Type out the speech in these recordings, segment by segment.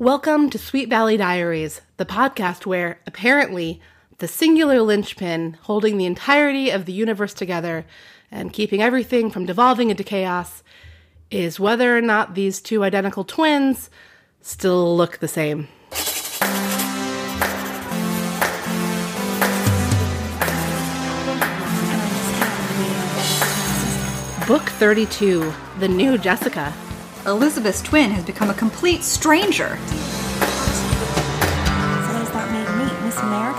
Welcome to Sweet Valley Diaries, the podcast where, apparently, the singular linchpin holding the entirety of the universe together and keeping everything from devolving into chaos is whether or not these two identical twins still look the same. Book 32 The New Jessica. Elizabeth's twin has become a complete stranger. So does that make me Miss America?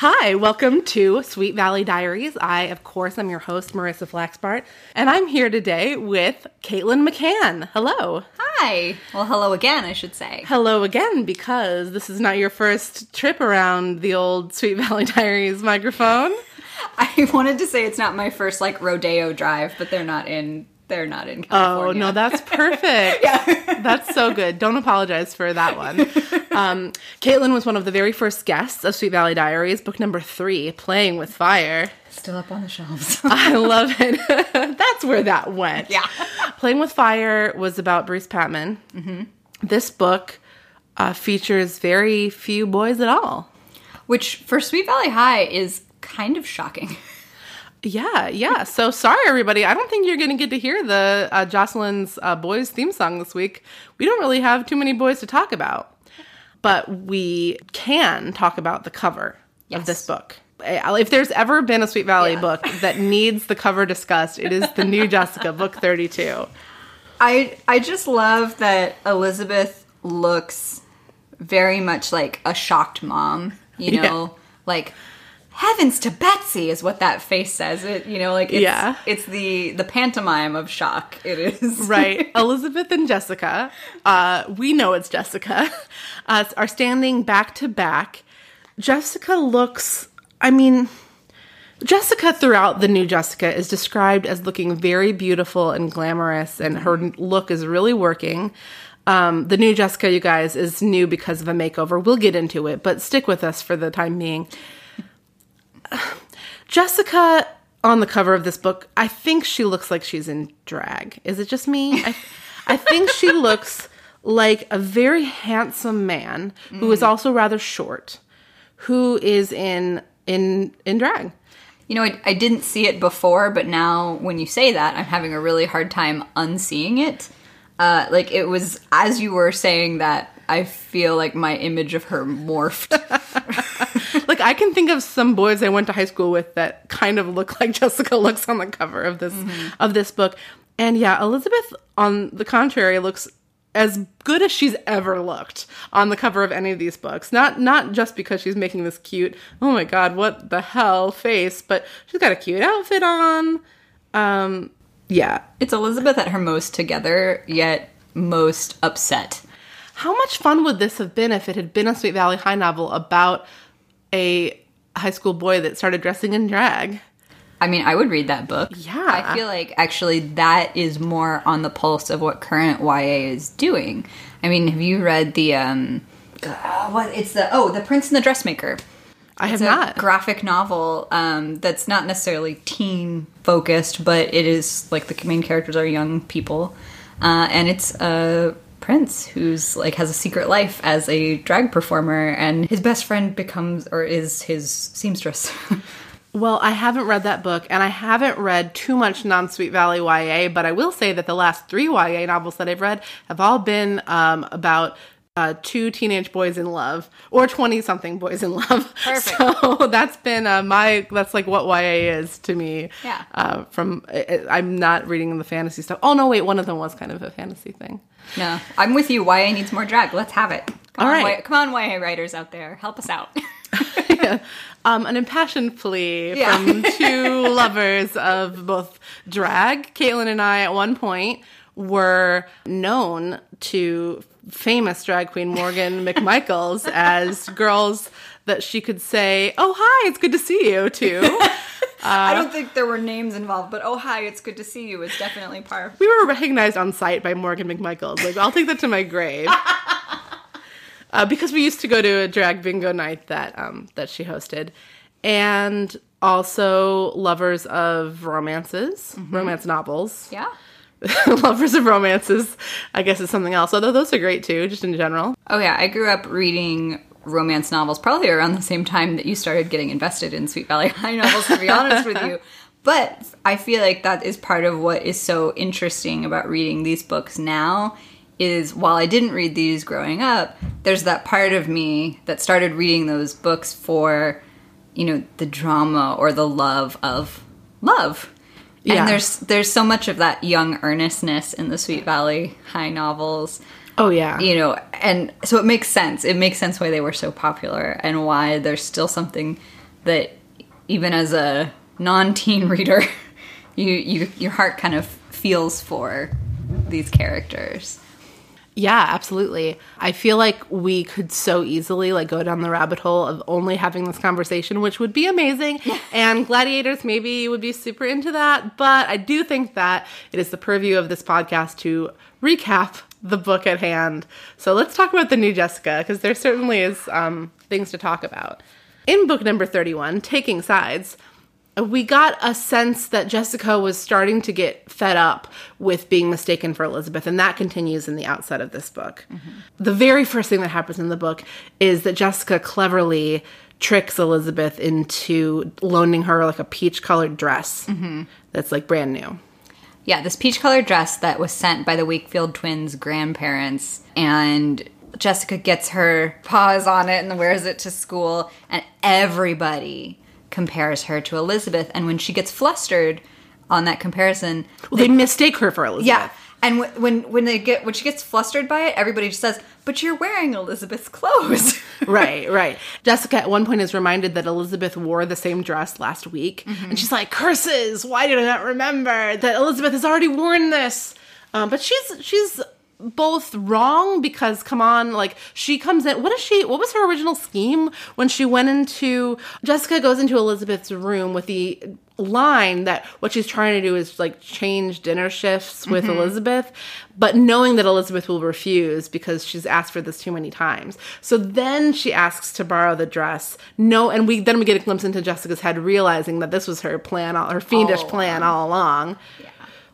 Hi, welcome to Sweet Valley Diaries. I, of course, am your host, Marissa Flaxbart, and I'm here today with Caitlin McCann. Hello. Hi. Well, hello again, I should say. Hello again, because this is not your first trip around the old Sweet Valley Diaries microphone. I wanted to say it's not my first like rodeo drive, but they're not in. They're not in California. Oh, no, that's perfect. yeah. That's so good. Don't apologize for that one. Um, Caitlin was one of the very first guests of Sweet Valley Diaries, book number three, Playing with Fire. still up on the shelves. I love it. That's where that went. Yeah. Playing with Fire was about Bruce Patman. Mm-hmm. This book uh, features very few boys at all. Which for Sweet Valley High is kind of shocking. Yeah, yeah. So sorry, everybody. I don't think you're going to get to hear the uh, Jocelyn's uh, boys theme song this week. We don't really have too many boys to talk about, but we can talk about the cover of this book. Uh, If there's ever been a Sweet Valley Yeah. book that needs the cover discussed, it is the new Jessica, book 32. I I just love that Elizabeth looks very much like a shocked mom. You Yeah. know, like heavens to Betsy is what that face says. It you know like it's, Yeah. it's the the pantomime of shock. It is right elizabeth and jessica uh, we know it's jessica uh, are standing back to back jessica looks i mean jessica throughout the new jessica is described as looking very beautiful and glamorous and her look is really working um, the new jessica you guys is new because of a makeover we'll get into it but stick with us for the time being Jessica on the cover of this book, I think she looks like she's in drag. Is it just me? I, I think she looks like a very handsome man who is also rather short, who is in in in drag. You know, I, I didn't see it before, but now when you say that, I'm having a really hard time unseeing it. Uh, like it was as you were saying that, I feel like my image of her morphed. I can think of some boys I went to high school with that kind of look like Jessica looks on the cover of this of this book. And yeah, Elizabeth on the contrary looks as good as she's ever looked on the cover of any of these books. Not not just because she's making this cute, oh my god, what the hell face, but she's got a cute outfit on. Um yeah. it's Elizabeth at her most together, yet most upset. How much fun would this have been if it had been a Sweet Valley High novel about a high school boy that started dressing in drag? I mean, I would read that book. Yeah. I feel like actually that is more on the pulse of what current YA is doing. I mean, have you read the um uh, what it's the oh, The Prince and the Dressmaker. I have It's a not. graphic novel um, that's not necessarily teen focused, but it is like the main characters are young people, uh, and it's a prince who's like has a secret life as a drag performer, and his best friend becomes or is his seamstress. Well, I haven't read that book, and I haven't read too much non Sweet Valley YA, but I will say that the last three YA novels that I've read have all been um, about uh, two teenage boys in love or 20 something boys in love. Perfect. So that's been uh, my, that's like what YA is to me. Yeah. Uh, from, I, I'm not reading the fantasy stuff. Oh, no, wait, one of them was kind of a fantasy thing. No, I'm with you. YA needs more drag. Let's have it. Come All on, right. YA, come on, YA writers out there, help us out. um, an impassioned plea Yeah. from two lovers of both drag. Caitlin and I, at one point, were known to famous drag queen Morgan McMichaels as girls that she could say, "Oh hi, it's good to see you" to. I don't think there were names involved, but oh hi, it's good to see you. It's definitely par. we were recognized on sight by Morgan McMichaels. Like, I'll take that to my grave. Uh, because we used to go to a drag bingo night that um, that she hosted, and also lovers of romances, romance novels. Yeah. Lovers of Romances, I guess, is something else. Although those are great too, just in general. Oh yeah, I grew up reading romance novels probably around the same time that you started getting invested in Sweet Valley High novels, to be honest with you. But I feel like that is part of what is so interesting about reading these books now is while I didn't read these growing up, there's that part of me that started reading those books for, you know, the drama or the love of love. Yeah. And there's there's so much of that young earnestness in the Sweet Valley High novels Oh yeah, you know and so it makes sense it makes sense why they were so popular and why there's still something that even as a non-teen reader you, you your heart kind of feels for these characters Yeah, absolutely. I feel like we could so easily like go down the rabbit hole of only having this conversation, which would be amazing. and gladiators maybe would be super into that, but I do think that it is the purview of this podcast to recap the book at hand. So let's talk about the new Jessica because there certainly is um, things to talk about. In book number 31, Taking Sides, we got a sense that Jessica was starting to get fed up with being mistaken for Elizabeth, and that continues in the outset of this book. The very first thing that happens in the book is that Jessica cleverly tricks Elizabeth into loaning her like a peach colored dress that's like brand new. Yeah this peach colored dress that was sent by the wakefield twins grandparents and jessica gets her paws on it and wears it to school and everybody compares her to elizabeth and when she gets flustered on that comparison Well, they mistake her for Elizabeth. Yeah. And when, when when they get when she gets flustered by it, everybody just says, "But you're wearing Elizabeth's clothes." right, right. Jessica at one point is reminded that Elizabeth wore the same dress last week, and she's like, "Curses! Why did I not remember that Elizabeth has already worn this?" Um, but she's she's both wrong because come on, like she comes in. What is she? What was her original scheme when she went into? Jessica goes into Elizabeth's room with the line that what she's trying to do is like change dinner shifts with mm-hmm. Elizabeth, but knowing that Elizabeth will refuse because she's asked for this too many times. So then she asks to borrow the dress. No, and we then we get a glimpse into Jessica's head, realizing that this was her plan, all, her fiendish All plan all along.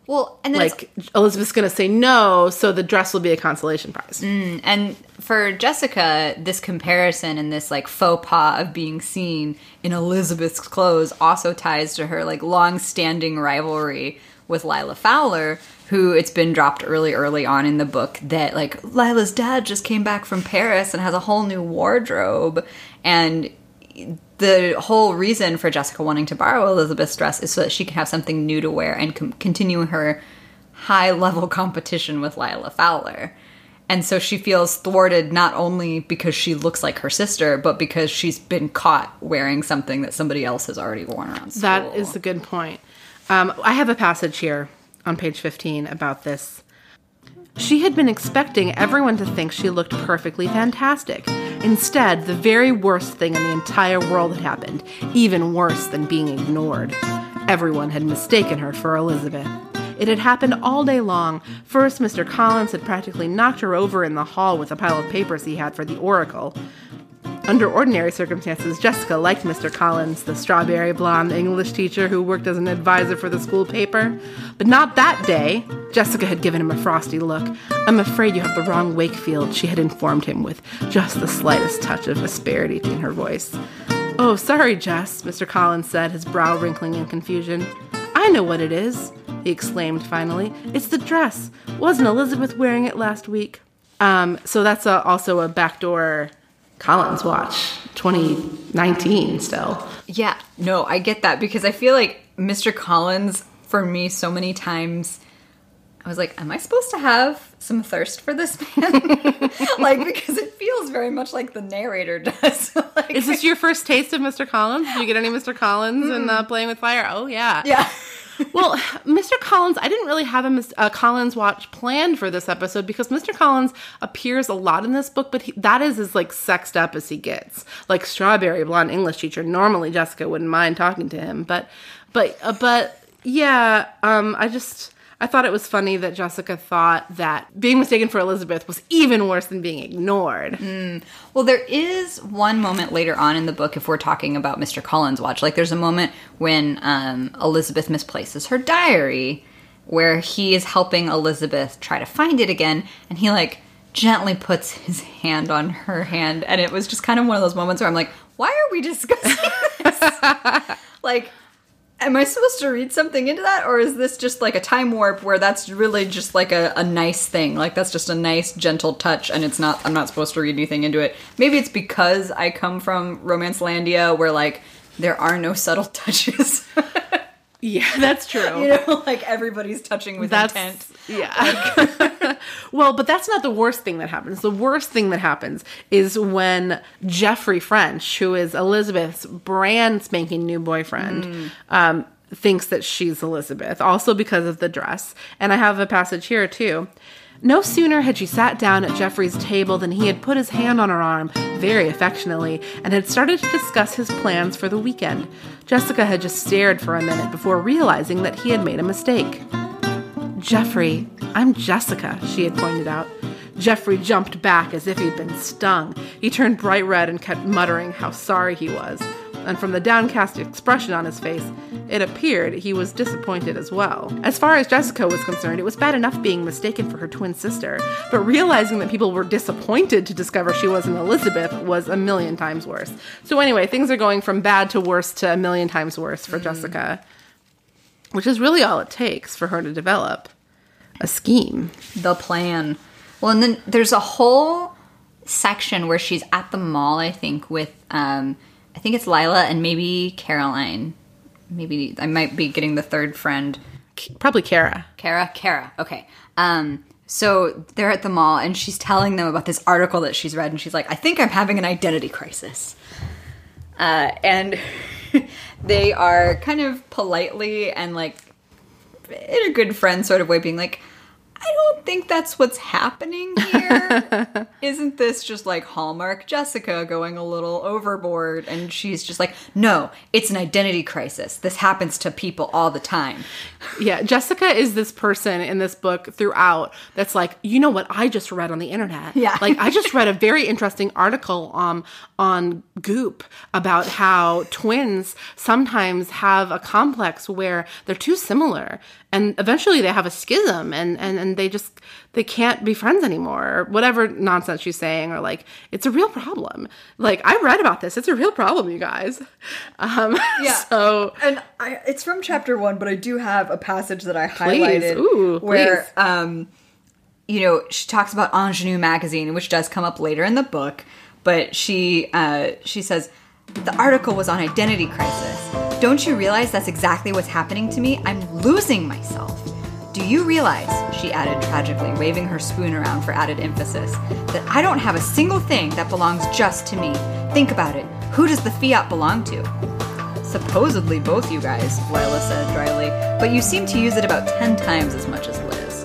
Well, and then Like Elizabeth's gonna say no, so the dress will be a consolation prize. Mm, and for Jessica, this comparison and this like faux pas of being seen in Elizabeth's clothes also ties to her like long-standing rivalry with Lila Fowler, who it's been dropped early, early on in the book that like Lila's dad just came back from Paris and has a whole new wardrobe, and the whole reason for Jessica wanting to borrow Elizabeth's dress is so that she can have something new to wear and com- continue her high level competition with Lila Fowler. And so she feels thwarted not only because she looks like her sister, but because she's been caught wearing something that somebody else has already worn around school. That is a good point. Um, I have a passage here on page 15 about this. She had been expecting everyone to think she looked perfectly fantastic. Instead, the very worst thing in the entire world had happened, even worse than being ignored. Everyone had mistaken her for Elizabeth. It had happened all day long. First, Mr. Collins had practically knocked her over in the hall with a pile of papers he had for the Oracle. Under ordinary circumstances, Jessica liked Mr. Collins, the strawberry blonde English teacher who worked as an advisor for the school paper. But not that day. Jessica had given him a frosty look. I'm afraid you have the wrong Wakefield, she had informed him with just the slightest touch of asperity in her voice. Oh, sorry, Jess, Mr. Collins said, his brow wrinkling in confusion. I know what it is, he exclaimed finally. It's the dress. Wasn't Elizabeth wearing it last week? Um, so that's a, also a backdoor Collins watch, 2019 still. Yeah, no, I get that because I feel like Mr. Collins, for me, so many times, I was like, am I supposed to have some thirst for this man? like, because it feels very much like the narrator does. like, Is this your first taste of Mr. Collins? Did you get any Mr. Collins in uh, Playing with Fire? Oh, yeah. yeah. Well, Mr. Collins, I didn't really have a, a Collins watch planned for this episode because Mr. Collins appears a lot in this book, but he, that is as like sexed up as he gets. Like strawberry blonde English teacher. Normally, Jessica wouldn't mind talking to him, but, but, uh, but yeah. Um, I just. I thought it was funny that Jessica thought that being mistaken for Elizabeth was even worse than being ignored. Well, there is one moment later on in the book, if we're talking about Mr. Collins' watch. Like, there's a moment when um, Elizabeth misplaces her diary, where he is helping Elizabeth try to find it again, and he like gently puts his hand on her hand, and it was just kind of one of those moments where I'm like, why are we discussing this? like, am I supposed to read something into that, or is this just like a time warp where that's really just like a, a nice thing? Like that's just a nice, gentle touch, and it's not. I'm not supposed to read anything into it. Maybe it's because I come from Romance Landia, where like there are no subtle touches. Yeah, that's true. you know, like everybody's touching with that's intent. yeah. well, but that's not the worst thing that happens. The worst thing that happens is when Jeffrey French, who is Elizabeth's brand spanking new boyfriend, um, thinks that she's Elizabeth, also because of the dress. And I have a passage here too. No sooner had she sat down at Jeffrey's table than he had put his hand on her arm very affectionately and had started to discuss his plans for the weekend. Jessica had just stared for a minute before realizing that he had made a mistake. Jeffrey, I'm Jessica, she had pointed out. Jeffrey jumped back as if he'd been stung. He turned bright red and kept muttering how sorry he was. And from the downcast expression on his face, it appeared he was disappointed as well. As far as Jessica was concerned, it was bad enough being mistaken for her twin sister, but realizing that people were disappointed to discover she wasn't Elizabeth was a million times worse. So, anyway, things are going from bad to worse to a million times worse for Jessica, which is really all it takes for her to develop a scheme. the plan. Well, and then there's a whole section where she's at the mall, I think, with um, I think it's Lila and maybe Caroline. Maybe I might be getting the third friend. Probably Kara. Kara, Kara. Okay. Um, so they're at the mall and she's telling them about this article that she's read, and she's like, "I think I'm having an identity crisis." Uh, and they are kind of politely and like in a good friend sort of way being like, I don't think that's what's happening here. Isn't this just like Hallmark Jessica going a little overboard? And she's just like, no, it's an identity crisis. This happens to people all the time. Yeah, Jessica is this person in this book throughout that's like, you know what I just read on the internet? Yeah. Like I just read a very interesting article um on Goop about how twins sometimes have a complex where they're too similar and eventually they have a schism and and, and they just they can't be friends anymore or whatever nonsense she's saying or like it's a real problem. Like I read about this. It's a real problem, you guys. Um Yeah. so And I, it's from chapter one, but I do have a passage that I Please. highlighted Ooh, where, please. um, you know, she talks about Ingenue magazine, which does come up later in the book. But she uh, she says the article was on identity crisis. Don't you realize that's exactly what's happening to me? I'm losing myself. Do you realize, she added tragically, waving her spoon around for added emphasis, that I don't have a single thing that belongs just to me? Think about it. Who does the fiat belong to? Supposedly both you guys, Lila said dryly, but you seem to use it about ten times as much as Liz.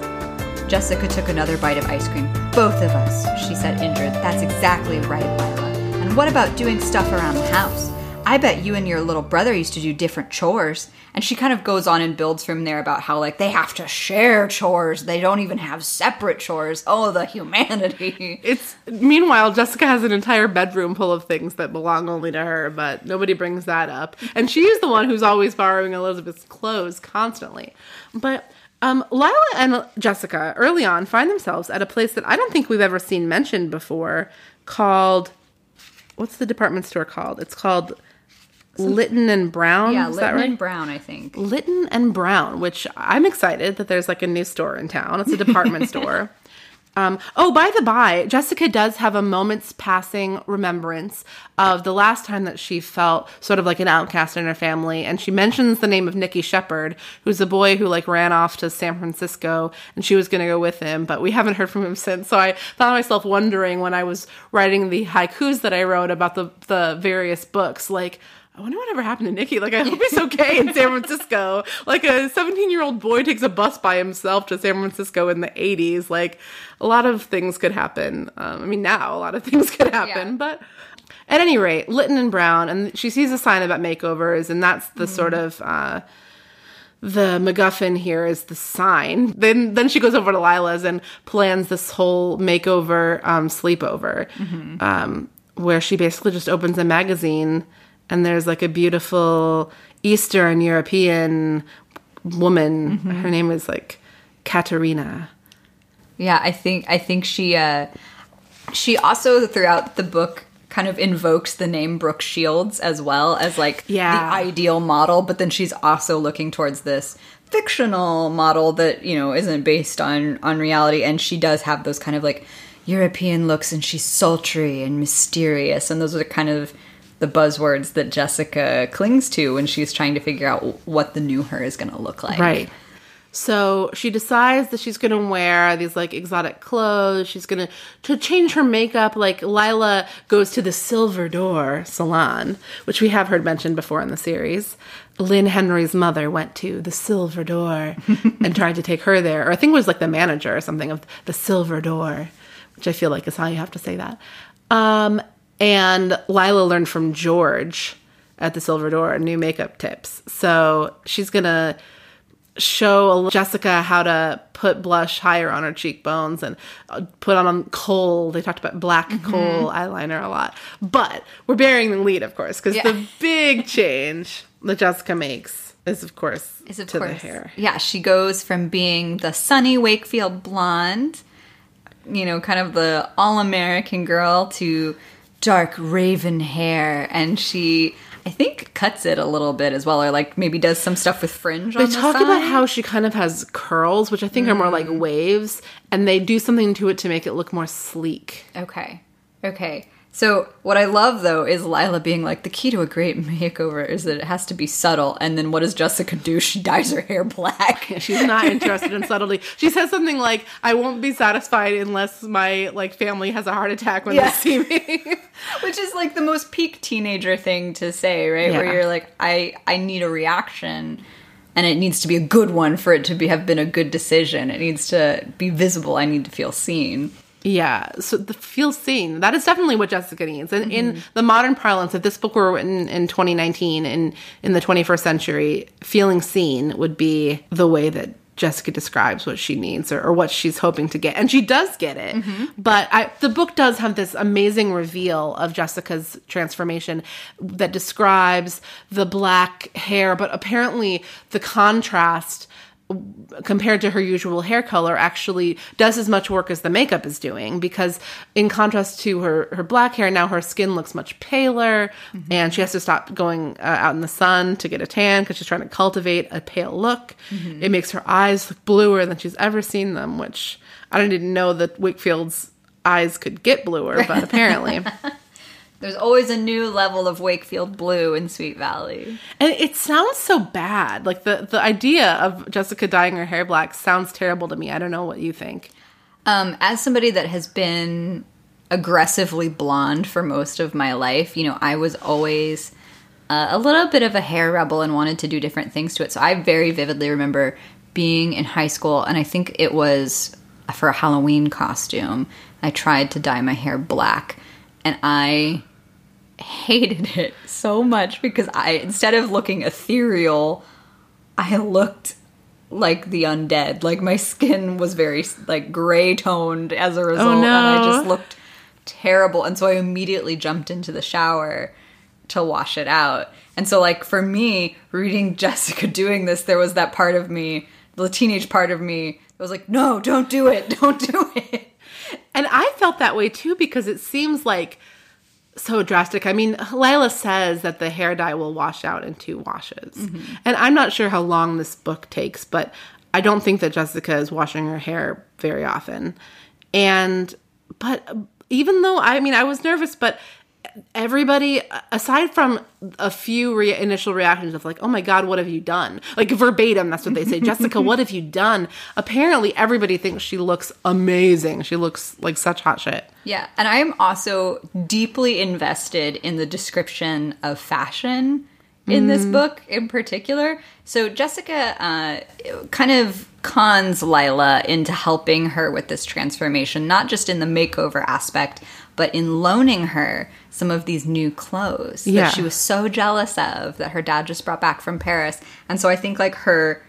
Jessica took another bite of ice cream. Both of us, she said, injured. That's exactly right, Lila. And what about doing stuff around the house? I bet you and your little brother used to do different chores. And she kind of goes on and builds from there about how, like, they have to share chores. They don't even have separate chores. Oh, the humanity. It's meanwhile Jessica has an entire bedroom full of things that belong only to her, but nobody brings that up. And she's the one who's always borrowing Elizabeth's clothes constantly. But um, Lila and Jessica early on find themselves at a place that I don't think we've ever seen mentioned before called what's the department store called? It's called Lytton and Brown. Yeah, Lytton right? and Brown, I think. Lytton and Brown, which I'm excited that there's like a new store in town. It's a department store. Um, oh, by the by, Jessica does have a moment's passing remembrance of the last time that she felt sort of like an outcast in her family, and she mentions the name of Nicky Shepard, who's a boy who like ran off to San Francisco, and she was going to go with him, but we haven't heard from him since. So I found myself wondering when I was writing the haikus that I wrote about the the various books, like. I wonder whatever happened to Nicky. Like, I hope he's okay in San Francisco. Like, a 17 year old boy takes a bus by himself to San Francisco in the 80s. Like, a lot of things could happen. Um, I mean, now a lot of things could happen, Yeah. but at any rate, Lytton and Brown, and she sees a sign about makeovers, and that's the sort of uh, the MacGuffin here is the sign. Then then she goes over to Lila's and plans this whole makeover um, sleepover, um, where she basically just opens a magazine and there's like a beautiful Eastern European woman. Her name is like Katerina. Yeah, I think I think she uh she also throughout the book kind of invokes the name Brooke Shields as well as like Yeah. the ideal model, but then she's also looking towards this fictional model that, you know, isn't based on on reality and she does have those kind of like European looks and she's sultry and mysterious and those are kind of the buzzwords that Jessica clings to when she's trying to figure out what the new her is going to look like. Right. So she decides that she's going to wear these like exotic clothes. She's going to to change her makeup. Like Lila goes to the Silver Door salon, which we have heard mentioned before in the series. Lynn Henry's mother went to the Silver Door and tried to take her there, or I think it was like the manager or something of the Silver Door, which I feel like is how you have to say that. Um, and Lila learned from George at the Silver Door new makeup tips. So she's gonna show Jessica how to put blush higher on her cheekbones and uh, put on kohl. They talked about black kohl eyeliner a lot. But we're bearing the lead, of course, because Yeah. the big change that Jessica makes is, of course, is of to course the hair. Yeah, she goes from being the sunny Wakefield blonde, you know, kind of the all-American girl to dark raven hair, and she, I think, cuts it a little bit as well, or like maybe does some stuff with fringe. They the talk side. about how she kind of has curls, which I think are more like Mm. waves, and they do something to it to make it look more sleek. Okay, okay. So what I love though is Lila being like, the key to a great makeover is that it has to be subtle, and then what does Jessica do? She dyes her hair black. She's not interested in subtlety. She says something like, "I won't be satisfied unless my like family has a heart attack when Yeah. they see me." Which is like the most peak teenager thing to say, right? Yeah. Where you're like, I I need a reaction, and it needs to be a good one for it to be have been a good decision. It needs to be visible. I need to feel seen. Yeah, so the feel seen. That is definitely what Jessica needs. And in mm-hmm. the modern parlance, if this book were written in 2019 and in the 21st century, feeling seen would be the way that Jessica describes what she needs or, or what she's hoping to get. And she does get it. Mm-hmm. But I, the book does have this amazing reveal of Jessica's transformation that describes the black hair, but apparently the contrast compared to her usual hair color actually does as much work as the makeup is doing because in contrast to her her black hair now her skin looks much paler and she has to stop going uh, out in the sun to get a tan because she's trying to cultivate a pale look. It makes her eyes look bluer than she's ever seen them which i didn't know that wakefield's eyes could get bluer but apparently There's always a new level of Wakefield blue in Sweet Valley. and it sounds so bad like the the idea of jessica dyeing her hair black sounds terrible to me i don't know what you think Um, as somebody that has been aggressively blonde for most of my life, you know, I was always uh, a little bit of a hair rebel and wanted to do different things to it. So I very vividly remember being in high school, and I think it was for a Halloween costume. I tried to dye my hair black, and I hated it so much because I, instead of looking ethereal, I looked like the undead. Like my skin was very like gray toned as a oh, result, and I just looked terrible. And so I immediately jumped into the shower to wash it out. And so, like for me, reading Jessica doing this, there was that part of me, the teenage part of me, that was like, "No, don't do it, don't do it." And I felt that way too because it seems like so drastic. I mean, Lila says that the hair dye will wash out in two washes. Mm-hmm. And I'm not sure how long this book takes, but I don't think that Jessica is washing her hair very often. And, but even though, I mean, I was nervous, but everybody aside from a few re- initial reactions of like oh my god what have you done? Like verbatim that's what they say. Jessica what have you done? Apparently everybody thinks she looks amazing. She looks like such hot shit. Yeah, and I am also deeply invested in the description of fashion in this book in particular. So Jessica uh, kind of cons Lila into helping her with this transformation, not just in the makeover aspect, but in loaning her some of these new clothes Yeah. that she was so jealous of that her dad just brought back from Paris. And so I think like her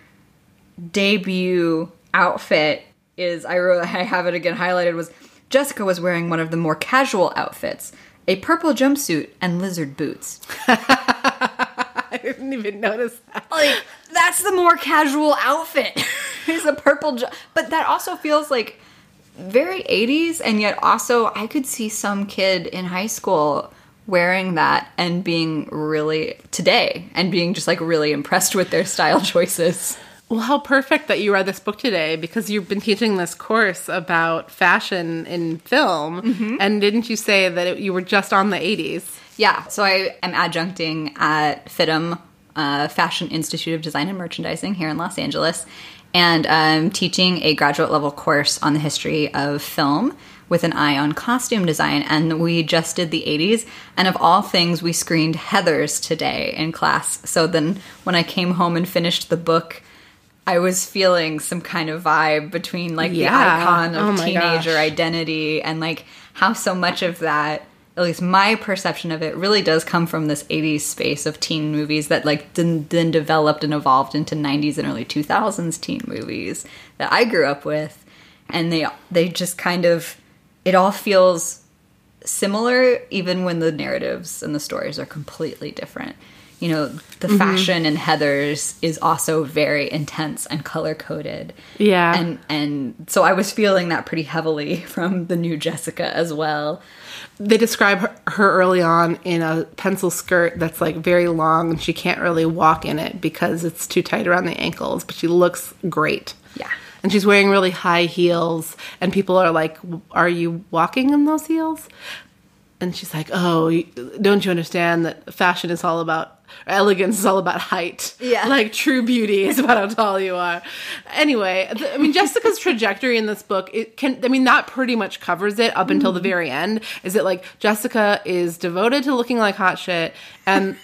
debut outfit is I wrote I have it again highlighted was Jessica was wearing one of the more casual outfits, a purple jumpsuit and lizard boots. i didn't even notice that. like that's the more casual outfit. it's a purple, jo- but that also feels like very 80s, and yet also I could see some kid in high school wearing that and being really today and being just like really impressed with their style choices. Well, how perfect that you read this book today because you've been teaching this course about fashion in film. And didn't you say that it, you were just on the 80s? Yeah, so I am adjuncting at FIDM, uh, Fashion Institute of Design and Merchandising here in Los Angeles, and I'm teaching a graduate level course on the history of film with an eye on costume design. And we just did the 80s, and of all things, we screened Heathers today in class. So then when I came home and finished the book, I was feeling some kind of vibe between like Yeah. the icon Oh of my teenager gosh. identity and like how so much of that at least my perception of it really does come from this 80s space of teen movies that like then, then developed and evolved into 90s and early 2000s teen movies that I grew up with and they they just kind of it all feels similar even when the narratives and the stories are completely different. You know, the Mm-hmm. fashion in Heathers is also very intense and color coded. Yeah. And and so I was feeling that pretty heavily from the new Jessica as well. They describe her, her early on in a pencil skirt that's like very long and she can't really walk in it because it's too tight around the ankles, but she looks great. Yeah. And she's wearing really high heels, and people are like, Are you walking in those heels? And she's like, Oh, don't you understand that fashion is all about elegance, is all about height. Yeah. Like true beauty is about how tall you are. Anyway, th- I mean, Jessica's trajectory in this book, it can, I mean, that pretty much covers it up until the mm-hmm. very end. Is it like Jessica is devoted to looking like hot shit and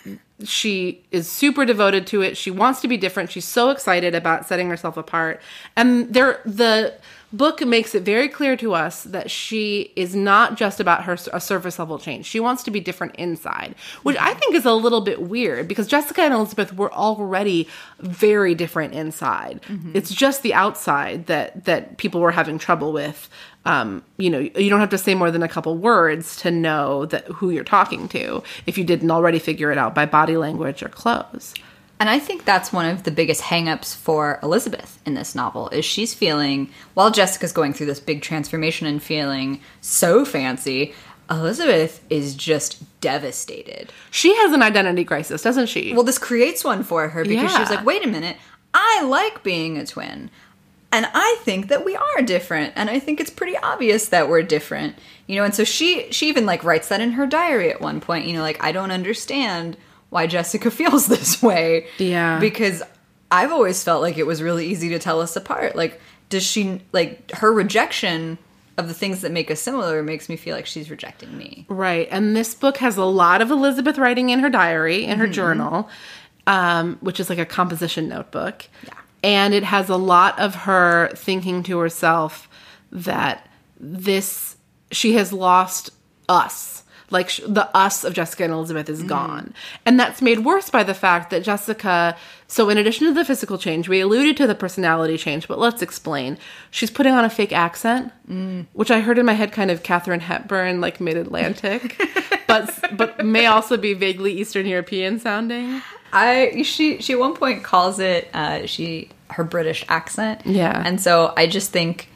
she is super devoted to it. She wants to be different. She's so excited about setting herself apart. And there the book makes it very clear to us that she is not just about her a surface level change. She wants to be different inside, which I think is a little bit weird because Jessica and Elizabeth were already very different inside. It's just the outside that that people were having trouble with. Um, you know, you don't have to say more than a couple words to know that who you're talking to if you didn't already figure it out by body language or clothes. And I think that's one of the biggest hangups for Elizabeth in this novel is she's feeling while Jessica's going through this big transformation and feeling so fancy, Elizabeth is just devastated. She has an identity crisis, doesn't she? Well, this creates one for her because she's like, wait a minute, I like being a twin. And I think that we are different. And I think it's pretty obvious that we're different. You know, and so she she even like writes that in her diary at one point, you know, like I don't understand why Jessica feels this way. Yeah. Because I've always felt like it was really easy to tell us apart. Like, does she like her rejection of the things that make us similar makes me feel like she's rejecting me. Right. And this book has a lot of Elizabeth writing in her diary, in her journal, um, which is like a composition notebook. Yeah. And it has a lot of her thinking to herself that this, she has lost us. Like sh- the us of Jessica and Elizabeth is gone. And that's made worse by the fact that Jessica, so in addition to the physical change, we alluded to the personality change, but let's explain. She's putting on a fake accent, which I heard in my head kind of Katharine Hepburn, like mid Atlantic, but but may also be vaguely Eastern European sounding. I she she at one point calls it uh, she her British accent. Yeah. and so I just think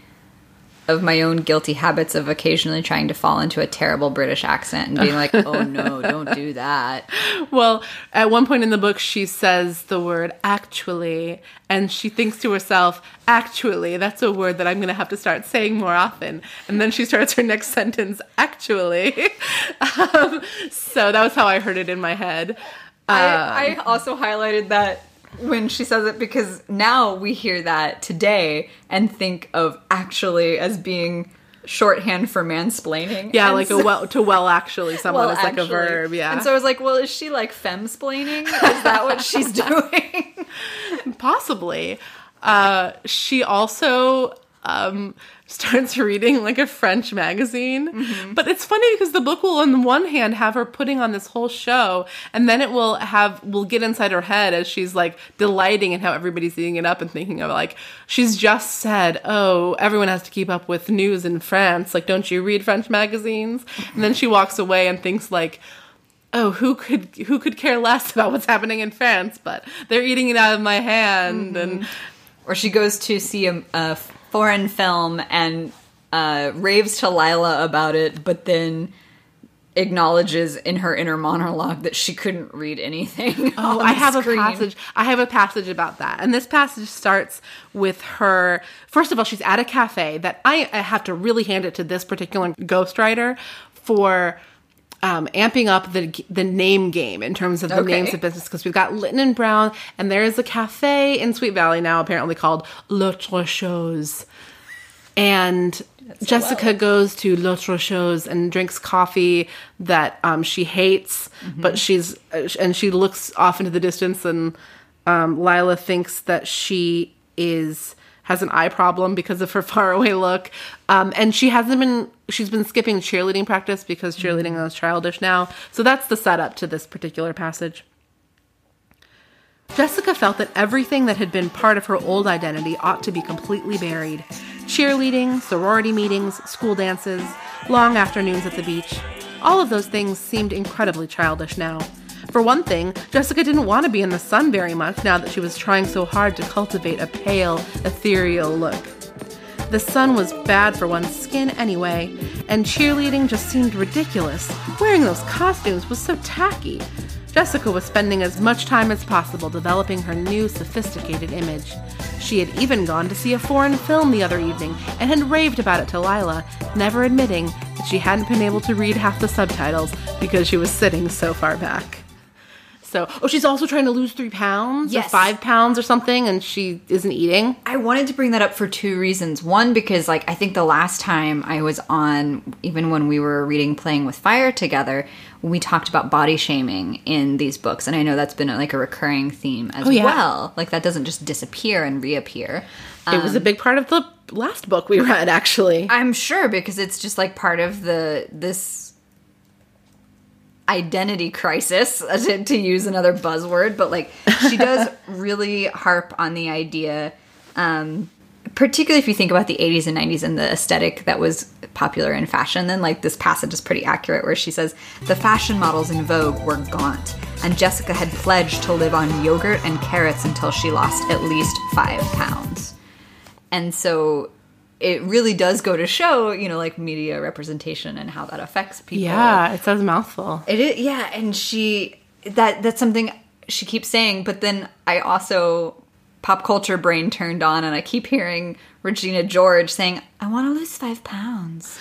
of my own guilty habits of occasionally trying to fall into a terrible British accent and being like, "Oh no, don't do that." Well, at one point in the book, she says the word actually, and she thinks to herself, actually, that's a word that I'm going to have to start saying more often. And then she starts her next sentence, actually. um, so that was how I heard it in my head. I, I also highlighted that when she says it because now we hear that today and think of actually as being shorthand for mansplaining. Yeah, And like so- a well to well actually someone well, is like a verb. Yeah, And so I was like, well, is she like femsplaining? Is that what she's doing? possibly. Uh, she also um, starts reading like a French magazine. Mm-hmm. But it's funny because the book will, on the one hand, have her putting on this whole show, and then it will have will get inside her head as she's like delighting in how everybody's eating it up and thinking of like she's just said, "Oh, everyone has to keep up with news in France. Like, don't you read French magazines?" And then she walks away and thinks like. oh, who could who could care less about what's happening in France? But they're eating it out of my hand, and Or she goes to see a, a foreign film and uh, raves to Lila about it, but then acknowledges in her inner monologue that she couldn't read anything. Oh, I have screen. a passage. I have a passage about that, and this passage starts with her. First of all, she's at a cafe that I, I have to really hand it to this particular ghostwriter for um, amping up the the name game in terms of the Okay. names of business because we've got Lytton and Brown, and there is a cafe in Sweet Valley now apparently called L'Autre Chose. And Jessica well. goes to L'Autre Chose and drinks coffee that um, she hates, but she's and she looks off into the distance, and um, Lila thinks that she is has an eye problem because of her faraway look, um, and she hasn't been. She's been skipping cheerleading practice because cheerleading is childish now. So that's the setup to this particular passage. Jessica felt that everything that had been part of her old identity ought to be completely buried cheerleading, sorority meetings, school dances, long afternoons at the beach. All of those things seemed incredibly childish now. For one thing, Jessica didn't want to be in the sun very much now that she was trying so hard to cultivate a pale, ethereal look. The sun was bad for one's skin anyway, and cheerleading just seemed ridiculous. Wearing those costumes was so tacky. Jessica was spending as much time as possible developing her new sophisticated image. She had even gone to see a foreign film the other evening and had raved about it to Lila, never admitting that she hadn't been able to read half the subtitles because she was sitting so far back. So, oh, she's also trying to lose three pounds or five pounds or something, and she isn't eating. I wanted to bring that up for two reasons. One, because like I think the last time I was on, even when we were reading Playing with Fire together, we talked about body shaming in these books, and I know that's been like a recurring theme as Oh, yeah. well. Like that doesn't just disappear and reappear. It was a um, big part of the last book we read, actually. I'm sure because it's just like part of the this identity crisis to, to use another buzzword but like she does really harp on the idea um particularly if you think about the 80s and 90s and the aesthetic that was popular in fashion then like this passage is pretty accurate where she says the fashion models in vogue were gaunt and jessica had pledged to live on yogurt and carrots until she lost at least five pounds. And so it really does go to show, you know, like media representation and how that affects people. Yeah, it says mouthful. It is, yeah, and she that that's something she keeps saying, but then I also pop culture brain turned on and I keep hearing Regina George saying, I want to lose five pounds.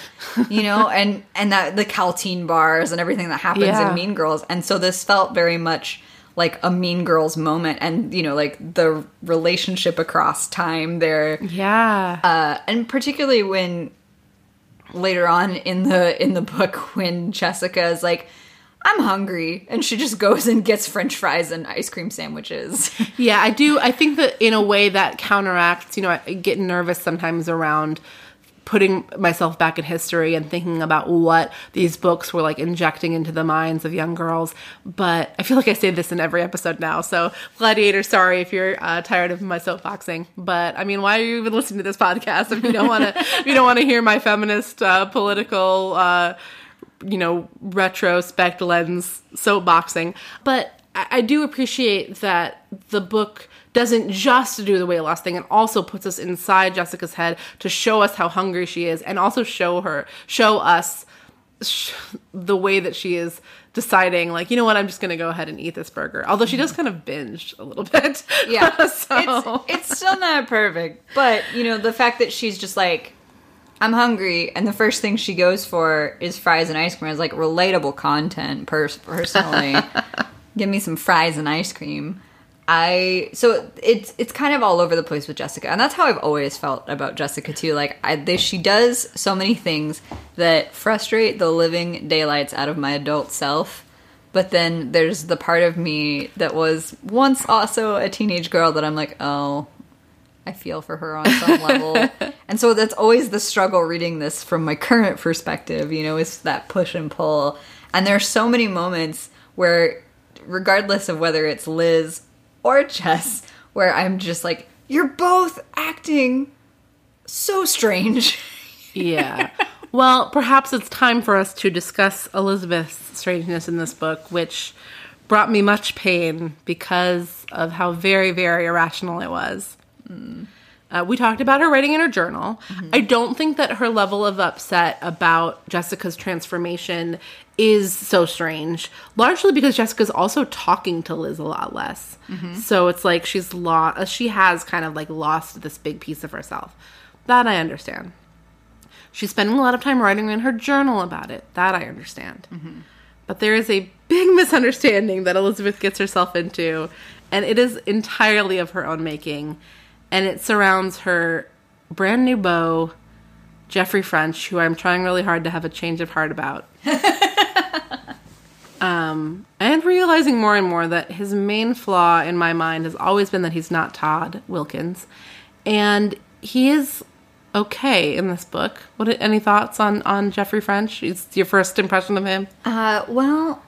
You know, and and that the Kälteen bars and everything that happens Yeah. in Mean Girls. And so this felt very much like a Mean Girls moment and you know, like the relationship across time there Yeah. uh, and particularly when later on in the in the book when Jessica is like I'm hungry and she just goes and gets french fries and ice cream sandwiches. yeah, I do. I think that in a way that counteracts, you know, I get nervous sometimes around putting myself back in history and thinking about what these books were like injecting into the minds of young girls. But I feel like I say this in every episode now. So, Gladiator, sorry if you're uh, tired of my soapboxing. But I mean, why are you even listening to this podcast if you don't want to? you don't want to hear my feminist uh, political. Uh, you know, retrospect lens soapboxing. But I, I do appreciate that the book doesn't just do the weight loss thing and also puts us inside Jessica's head to show us how hungry she is and also show her, show us sh- the way that she is deciding, like, you know what, I'm just going to go ahead and eat this burger. Although she does kind of binge a little bit. Yeah. so. It's it's still not perfect, but you know, the fact that she's just like I'm hungry and the first thing she goes for is fries and ice cream is like relatable content pers- personally. Give me some fries and ice cream. I so it's it's kind of all over the place with Jessica, and that's how I've always felt about Jessica too. Like I, they, she does so many things that frustrate the living daylights out of my adult self. But then there's the part of me that was once also a teenage girl that I'm like, oh, I feel for her on some level. And so that's always the struggle reading this from my current perspective, you know, is that push and pull. And there are so many moments where, regardless of whether it's Liz or chess where I'm just like, you're both acting so strange. Yeah. Well, perhaps it's time for us to discuss Elizabeth's strangeness in this book, which brought me much pain because of how very, very irrational it was. Uh, we talked about her writing in her journal. I don't think that her level of upset about Jessica's transformation is so strange, largely because Jessica's also talking to Liz a lot less. Mm-hmm. So it's like she's lost, uh, she has kind of like lost this big piece of herself. That I understand. She's spending a lot of time writing in her journal about it. That I understand. Mm-hmm. But there is a big misunderstanding that Elizabeth gets herself into, and it is entirely of her own making. And it surrounds her brand new beau, Jeffrey French, who I'm trying really hard to have a change of heart about. um, and realizing more and more that his main flaw in my mind has always been that he's not Todd Wilkins. And he is okay in this book. What any thoughts on on Jeffrey French? Is your first impression of him? Uh, well,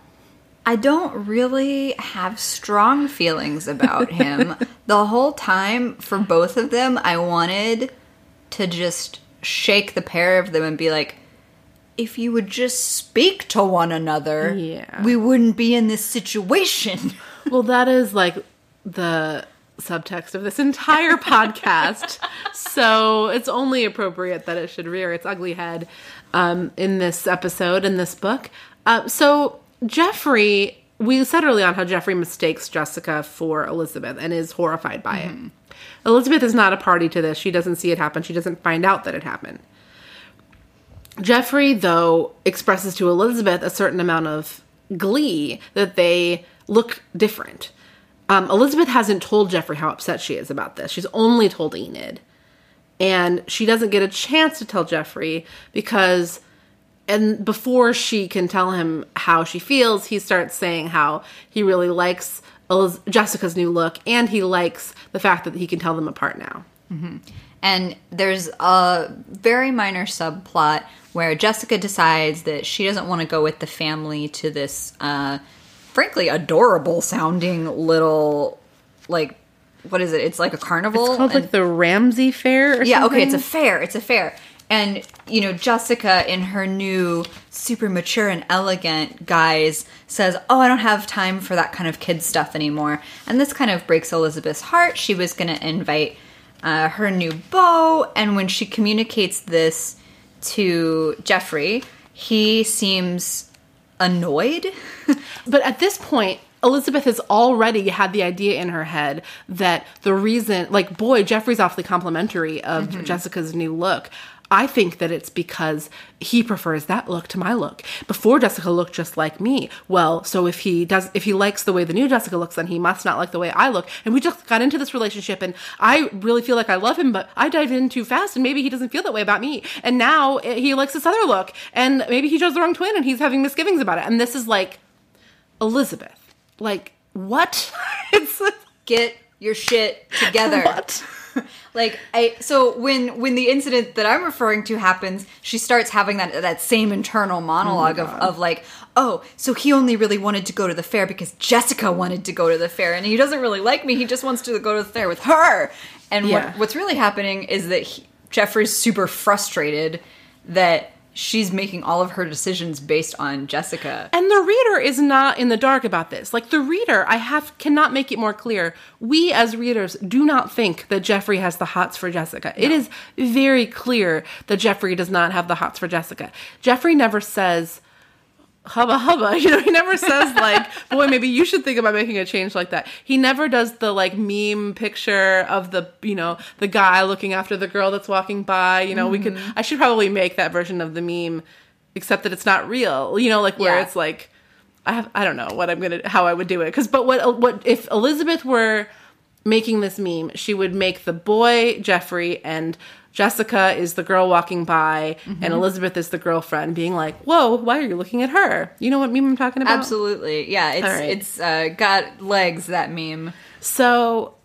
I don't really have strong feelings about him. the whole time for both of them, I wanted to just shake the pair of them and be like, if you would just speak to one another, Yeah. we wouldn't be in this situation. Well, that is like the subtext of this entire podcast. So it's only appropriate that it should rear its ugly head um, in this episode, in this book. Uh, so, Jeffrey, we said early on how Jeffrey mistakes Jessica for Elizabeth and is horrified by it. Elizabeth is not a party to this. She doesn't see it happen. She doesn't find out that it happened. Jeffrey, though, expresses to Elizabeth a certain amount of glee that they look different. Um, Elizabeth hasn't told Jeffrey how upset she is about this. She's only told Enid. And she doesn't get a chance to tell Jeffrey because, and before she can tell him how she feels, he starts saying how he really likes Eliz- Jessica's new look and he likes the fact that he can tell them apart now. And there's a very minor subplot where Jessica decides that she doesn't want to go with the family to this, uh, frankly, adorable sounding little, like, what is it? It's like a carnival. It's called and- like the Ramsey Fair or yeah, okay, it's a fair. It's a fair. And, you know, Jessica in her new super mature and elegant guise says, Oh, I don't have time for that kind of kid stuff anymore. And this kind of breaks Elizabeth's heart. She was going to invite uh, her new beau. And when she communicates this to Jeffrey, he seems annoyed. But at this point, Elizabeth has already had the idea in her head that the reason, like, boy, Jeffrey's awfully complimentary of mm-hmm. Jessica's new look. I think that it's because he prefers that look to my look. Before Jessica looked just like me. Well, so if he does, if he likes the way the new Jessica looks, then he must not like the way I look. And we just got into this relationship, and I really feel like I love him, but I dived in too fast, and maybe he doesn't feel that way about me. And now eh, he likes this other look, and maybe he chose the wrong twin, and he's having misgivings about it. And this is like Elizabeth. Like, what? it's Get your shit together. what? like I so when when the incident that I'm referring to happens, she starts having that that same internal monologue oh of, of like, oh, so he only really wanted to go to the fair because Jessica wanted to go to the fair, and he doesn't really like me. He just wants to go to the fair with her. And Yeah. what what's really happening is that he, Jeffrey's super frustrated that she's making all of her decisions based on Jessica. And the reader is not in the dark about this. Like the reader, I have cannot make it more clear. We as readers do not think that Jeffrey has the hots for Jessica. It is very clear that Jeffrey does not have the hots for Jessica. Jeffrey never says hubba hubba. You know, he never says like, boy, maybe you should think about making a change like that. He never does the like meme picture of the, you know, the guy looking after the girl that's walking by. You know, we could, mm-hmm. I should probably make that version of the meme, except that it's not real. You know, like where Yeah. it's like, I have, I don't know what I'm gonna, how I would do it. Cause, but what, what, if Elizabeth were making this meme, she would make the boy Jeffrey and Jessica is the girl walking by Mm-hmm. and Elizabeth is the girlfriend being like, whoa, why are you looking at her? You know what meme I'm talking about? Absolutely, yeah. It's right. it's uh, got legs that meme. So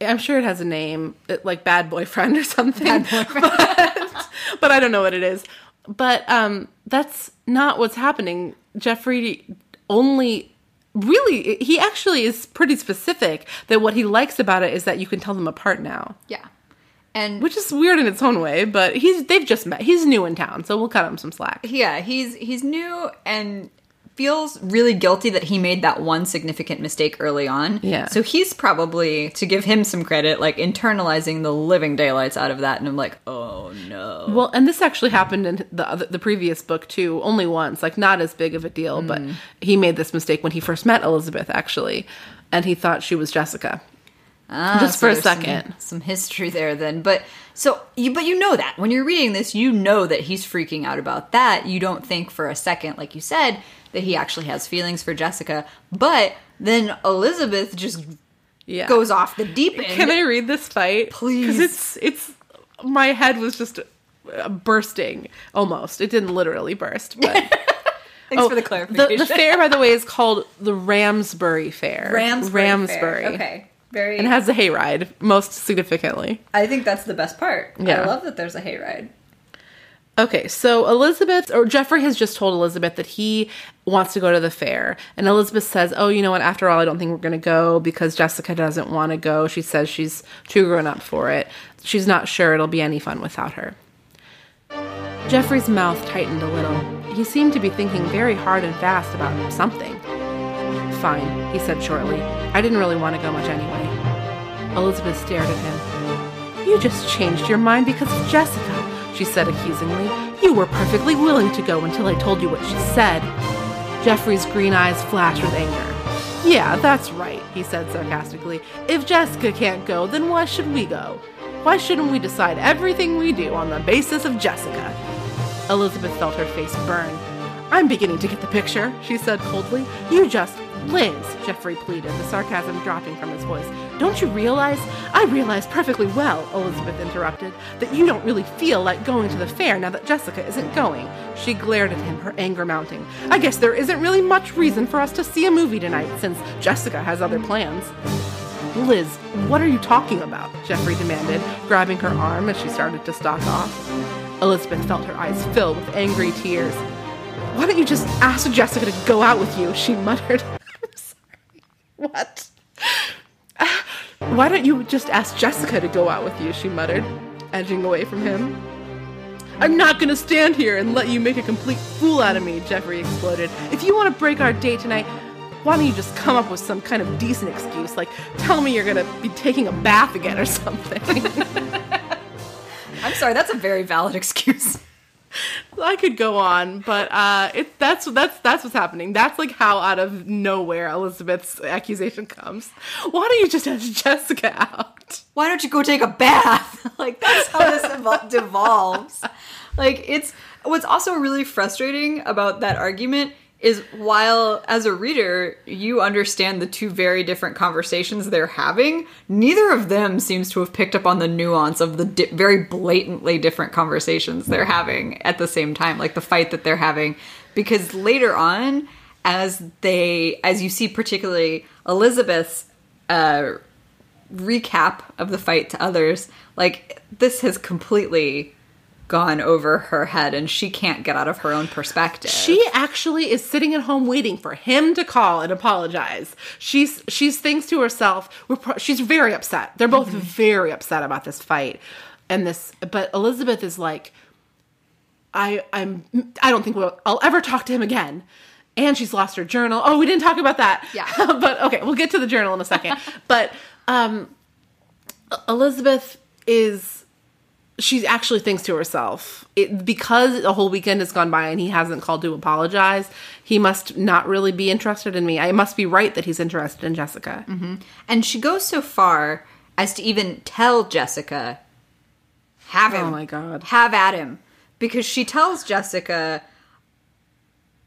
I'm sure it has a name, it- like bad boyfriend or something. but, but I don't know what it is. But um, that's not what's happening. Jeffrey only really he actually is pretty specific that what he likes about it is that you can tell them apart now. Yeah. And which is weird in its own way. But he's they've just met. He's new in town, so we'll cut him some slack. yeah, he's he's new and feels really guilty that he made that one significant mistake early on. Yeah. So he's probably to give him some credit, like internalizing the living daylights out of that, and I'm like, oh no. Well, and this actually happened in the other, the previous book too, only once, like not as big of a deal, but mm. he made this mistake when he first met Elizabeth actually, and he thought she was Jessica. Ah, Just so for a there's some- second. Some, history there then. But so you but you know that. When you're reading this, you know that he's freaking out about that. You don't think for a second, like you said, that he actually has feelings for Jessica. But then Elizabeth just Yeah. goes off the deep end. Can I read this fight? Please. Because it's it's my head was just uh, bursting almost. It didn't literally burst, but Thanks Oh, for the clarification. The, the fair, by the way, is called the Ramsbury Fair. Ramsbury. Ramsbury. Fair. Okay. Very And has a hayride, most significantly. I think that's the best part. Yeah. I love that there's a hayride. Okay, so Elizabeth or Jeffrey has just told Elizabeth that he wants to go to the fair. And Elizabeth says, Oh, you know what? After all, I don't think we're going to go because Jessica doesn't want to go. She says she's too grown up for it. She's not sure it'll be any fun without her. Jeffrey's mouth tightened a little. He seemed to be thinking very hard and fast about something. Fine, he said shortly. I didn't really want to go much anyway. Elizabeth stared at him. You just changed your mind because of Jessica, she said accusingly. You were perfectly willing to go until I told you what she said. Jeffrey's green eyes flashed with anger. Yeah, that's right, he said sarcastically. If Jessica can't go, then why should we go? Why shouldn't we decide everything we do on the basis of Jessica? Elizabeth felt her face burn. I'm beginning to get the picture, she said coldly. You just. Liz, Jeffrey pleaded, the sarcasm dropping from his voice. Don't you realize? I realize perfectly well, Elizabeth interrupted, that you don't really feel like going to the fair now that Jessica isn't going. She glared at him, her anger mounting. I guess there isn't really much reason for us to see a movie tonight since Jessica has other plans. Liz, what are you talking about? Jeffrey demanded, grabbing her arm as she started to stalk off. Elizabeth felt her eyes fill with angry tears. Why don't you just ask Jessica to go out with you? She muttered. What? Why don't you just ask Jessica to go out with you? She muttered, edging away from him. I'm not gonna stand here and let you make a complete fool out of me, Jeffrey exploded. If you want to break our date tonight, why don't you just come up with some kind of decent excuse, like tell me you're gonna be taking a bath again or something? I'm sorry, that's a very valid excuse. I could go on, but uh, it that's that's that's what's happening. That's like how out of nowhere Elizabeth's accusation comes. Why don't you just ask Jessica out? why don't you go take a bath? like that's how this evol- devolves. Like it's what's also really frustrating about that argument is while as a reader you understand the two very different conversations they're having, neither of them seems to have picked up on the nuance of the di- very blatantly different conversations they're having at the same time, like the fight that they're having. Because later on as they as you see particularly Elizabeth's uh recap of the fight to others, like this has completely gone over her head and she can't get out of her own perspective. She actually is sitting at home waiting for him to call and apologize. She's she's thinks to herself. We're pro- she's very upset. They're both very upset about this fight and this. But Elizabeth is like, I I'm I don't think we'll, I'll ever talk to him again. And she's lost her journal. Oh, we didn't talk about that. Yeah. but okay, we'll get to the journal in a second. but um, Elizabeth is she actually thinks to herself it, because a whole weekend has gone by and he hasn't called to apologize he must not really be interested in me i must be right that he's interested in jessica mm-hmm. and she goes so far as to even tell Jessica, have oh him. Oh my God. Have at him. Because she tells Jessica,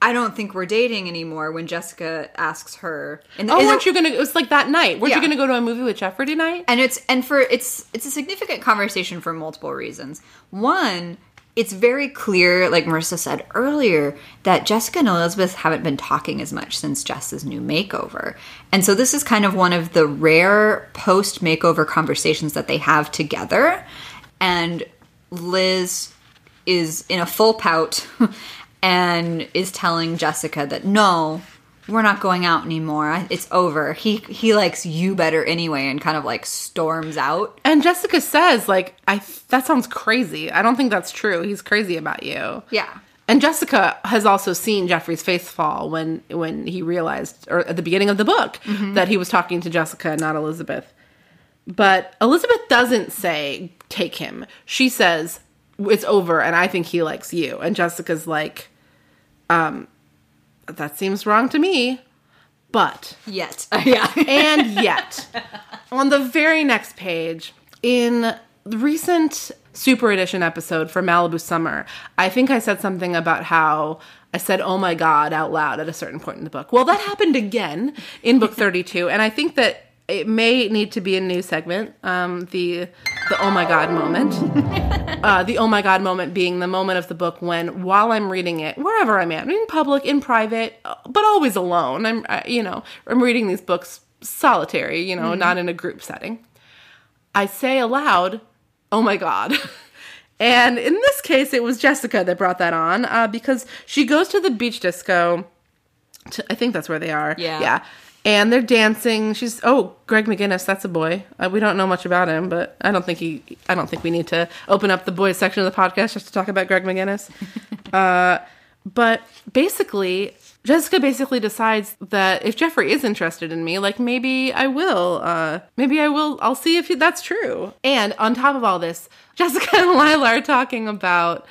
I don't think we're dating anymore when Jessica asks her. And oh weren't it- you gonna it was like that night weren't Yeah. you gonna go to a movie with jeffrey tonight and it's and for it's it's a significant conversation for multiple reasons. One, it's very clear, like Marissa said earlier, that Jessica and Elizabeth haven't been talking as much since Jess's new makeover. And so this is kind of one of the rare post makeover conversations that they have together. And Liz is in a full pout and is telling Jessica that no, we're not going out anymore. It's over. He he likes you better anyway, and kind of like storms out. And Jessica says, like, I that sounds crazy. I don't think that's true. He's crazy about you. Yeah. And Jessica has also seen Jeffrey's face fall when when he realized, or at the beginning of the book, mm-hmm. that he was talking to Jessica, not Elizabeth. But Elizabeth doesn't say take him. She says it's over, and I think he likes you. And Jessica's like, um, that seems wrong to me. But Yet. yeah. and yet, on the very next page, in the recent Super Edition episode for Malibu Summer, I think I said something about how I said, oh my God, out loud at a certain point in the book. Well, that happened again in book 32, and I think that it may need to be a new segment. Um, the the oh my god moment. uh, the oh my god moment being the moment of the book when, while I'm reading it, wherever I'm at, in public, in private, uh, but always alone. I'm, uh, you know, I'm reading these books solitary, you know, not in a group setting. I say aloud, "Oh my god." And in this case, it was Jessica that brought that on uh, because she goes to the beach disco. To, I think that's where they are. Yeah. Yeah. And they're dancing. She's oh, Greg McGinnis. That's a boy. Uh, we don't know much about him, but I don't think he. I don't think we need to open up the boys section of the podcast just to talk about Greg McGinnis. uh, but basically, Jessica basically decides that if Jeffrey is interested in me, like maybe I will. Uh, maybe I will. I'll see if he, that's true. And on top of all this, Jessica and Lila are talking about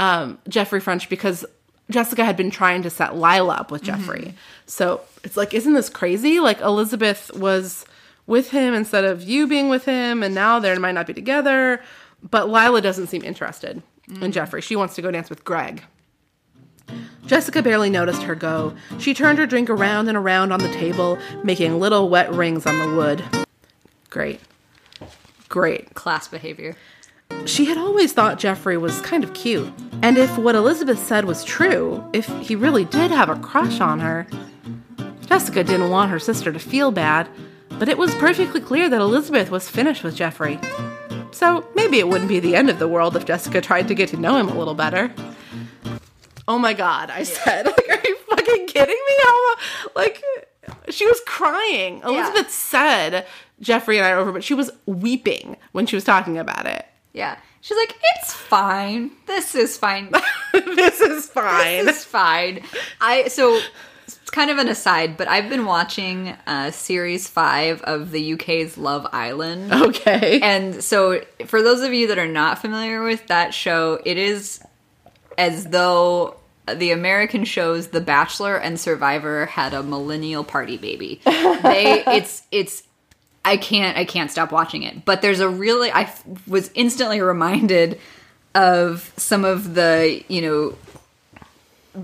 um, Jeffrey French because Jessica had been trying to set Lila up with Jeffrey. So it's like, isn't this crazy? Like Elizabeth was with him instead of you being with him, and now they might not be together. But Lila doesn't seem interested in mm. Jeffrey. She wants to go dance with Greg. Jessica barely noticed her go. She turned her drink around and around on the table, making little wet rings on the wood. Great. Great. Class behavior. She had always thought Jeffrey was kind of cute. And if what Elizabeth said was true, if he really did have a crush on her, Jessica didn't want her sister to feel bad, but it was perfectly clear that Elizabeth was finished with Jeffrey. So maybe it wouldn't be the end of the world if Jessica tried to get to know him a little better. Oh my god, I said. Like, are you fucking kidding me? How, like, she was crying. Elizabeth said Jeffrey and I are over, but she was weeping when she was talking about it. Yeah. She's like, it's fine. This is fine. this is fine. This is fine. I so it's kind of an aside, but I've been watching uh, series five of the UK's Love Island. okay. And so, for those of you that are not familiar with that show, it is as though the American shows The Bachelor and Survivor had a millennial party baby. They, it's, it's. I can't, I can't stop watching it. But there's a really, I f- was instantly reminded of some of the, you know,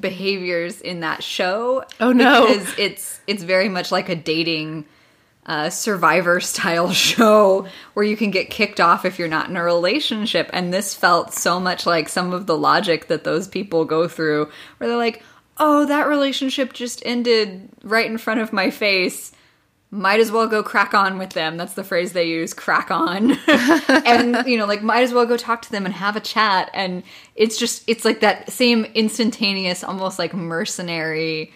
behaviors in that show. Oh, no. Because it's it's very much like a dating uh, survivor style show where you can get kicked off if you're not in a relationship. And this felt so much like some of the logic that those people go through, where they're like, "Oh, that relationship just ended right in front of my face." Might as well go crack on with them. That's the phrase they use, crack on. and, you know, like, might as well go talk to them and have a chat. And it's just, it's like that same instantaneous, almost like mercenary,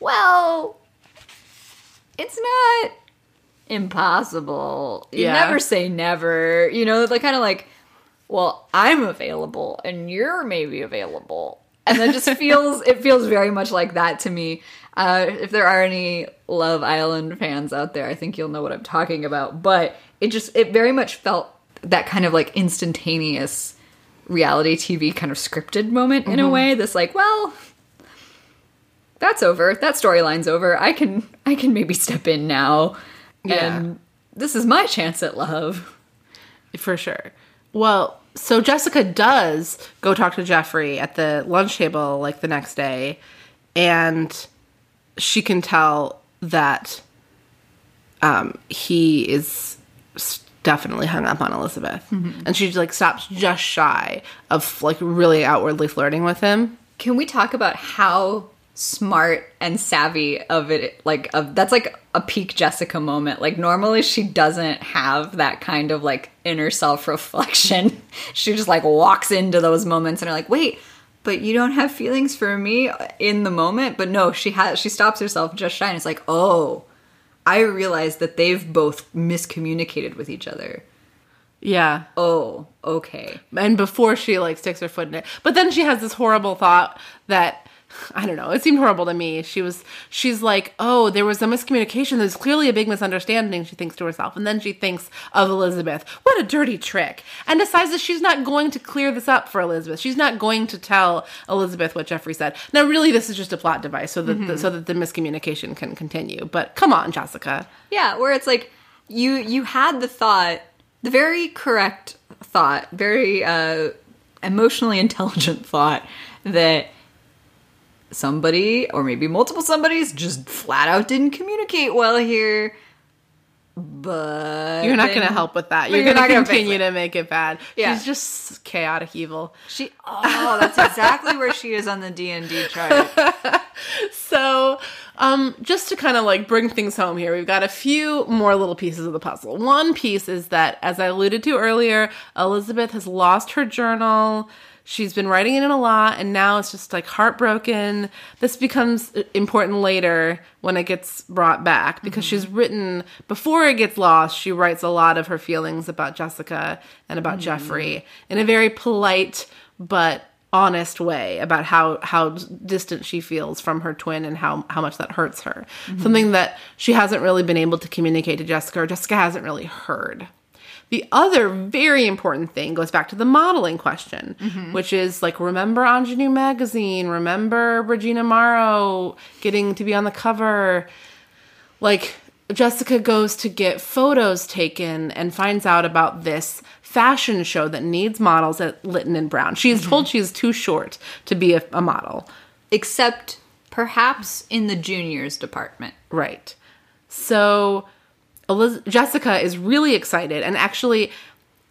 well, it's not impossible. You Yeah. never say never. You know, like kind of like, well, I'm available and you're maybe available. And that just feels it feels very much like that to me. Uh, if there are any Love Island fans out there, I think you'll know what I'm talking about. But it just it very much felt that kind of like instantaneous reality TV kind of scripted moment in a way. This like, well, that's over. That storyline's over. I can I can maybe step in now. Yeah. And this is my chance at love. For sure. Well, so Jessica does go talk to Jeffrey at the lunch table like the next day, and she can tell that um, he is definitely hung up on Elizabeth, and she like stops just shy of like really outwardly flirting with him. Can we talk about how smart and savvy of it like of that's like a peak Jessica moment. Like normally she doesn't have that kind of like inner self reflection. she just like walks into those moments and are like, "Wait, but you don't have feelings for me in the moment. But no, she has. She stops herself just shy, and it's like, oh, I realize that they've both miscommunicated with each other. Yeah. Oh, okay. and before she like sticks her foot in it but then she has this horrible thought that i don't know. It seemed horrible to me. She was she's like oh there was a miscommunication. There's clearly a big misunderstanding she thinks to herself. And then she thinks of elizabeth. What a dirty trick. And decides that she's not going to clear this up for elizabeth. She's not going to tell elizabeth what jeffrey said. Now really this is just a plot device so that the, so that the miscommunication can continue. But come on jessica. Yeah, where it's like you you had the thought, the very correct thought, very uh, emotionally intelligent thought that somebody or maybe multiple somebodies just flat out didn't communicate well here. But you're not going to help with that you're, you're going to gonna continue to make it bad Yeah. she's just chaotic evil She oh, that's exactly where she is on the D and D chart. So, um, just to kind of like bring things home here, we've got a few more little pieces of the puzzle. One piece is that, as I alluded to earlier, Elizabeth has lost her journal. She's been writing it in a lot, and now it's just like heartbroken. This becomes uh, important later when it gets brought back because mm-hmm. she's written before it gets lost. She writes a lot of her feelings about Jessica and about mm. Jeffrey in a very polite but honest way about how how distant she feels from her twin and how how much that hurts her. Mm-hmm. Something that she hasn't really been able to communicate to Jessica or Jessica hasn't really heard. The other very important thing goes back to the modeling question, mm-hmm. which is like remember Ingenue magazine, remember Regina Morrow getting to be on the cover like Jessica goes to get photos taken and finds out about this fashion show that needs models at Lytton and Brown. She is mm-hmm. told she is too short to be a, a model. Except perhaps in the juniors department. Right. So Eliz- Jessica is really excited and actually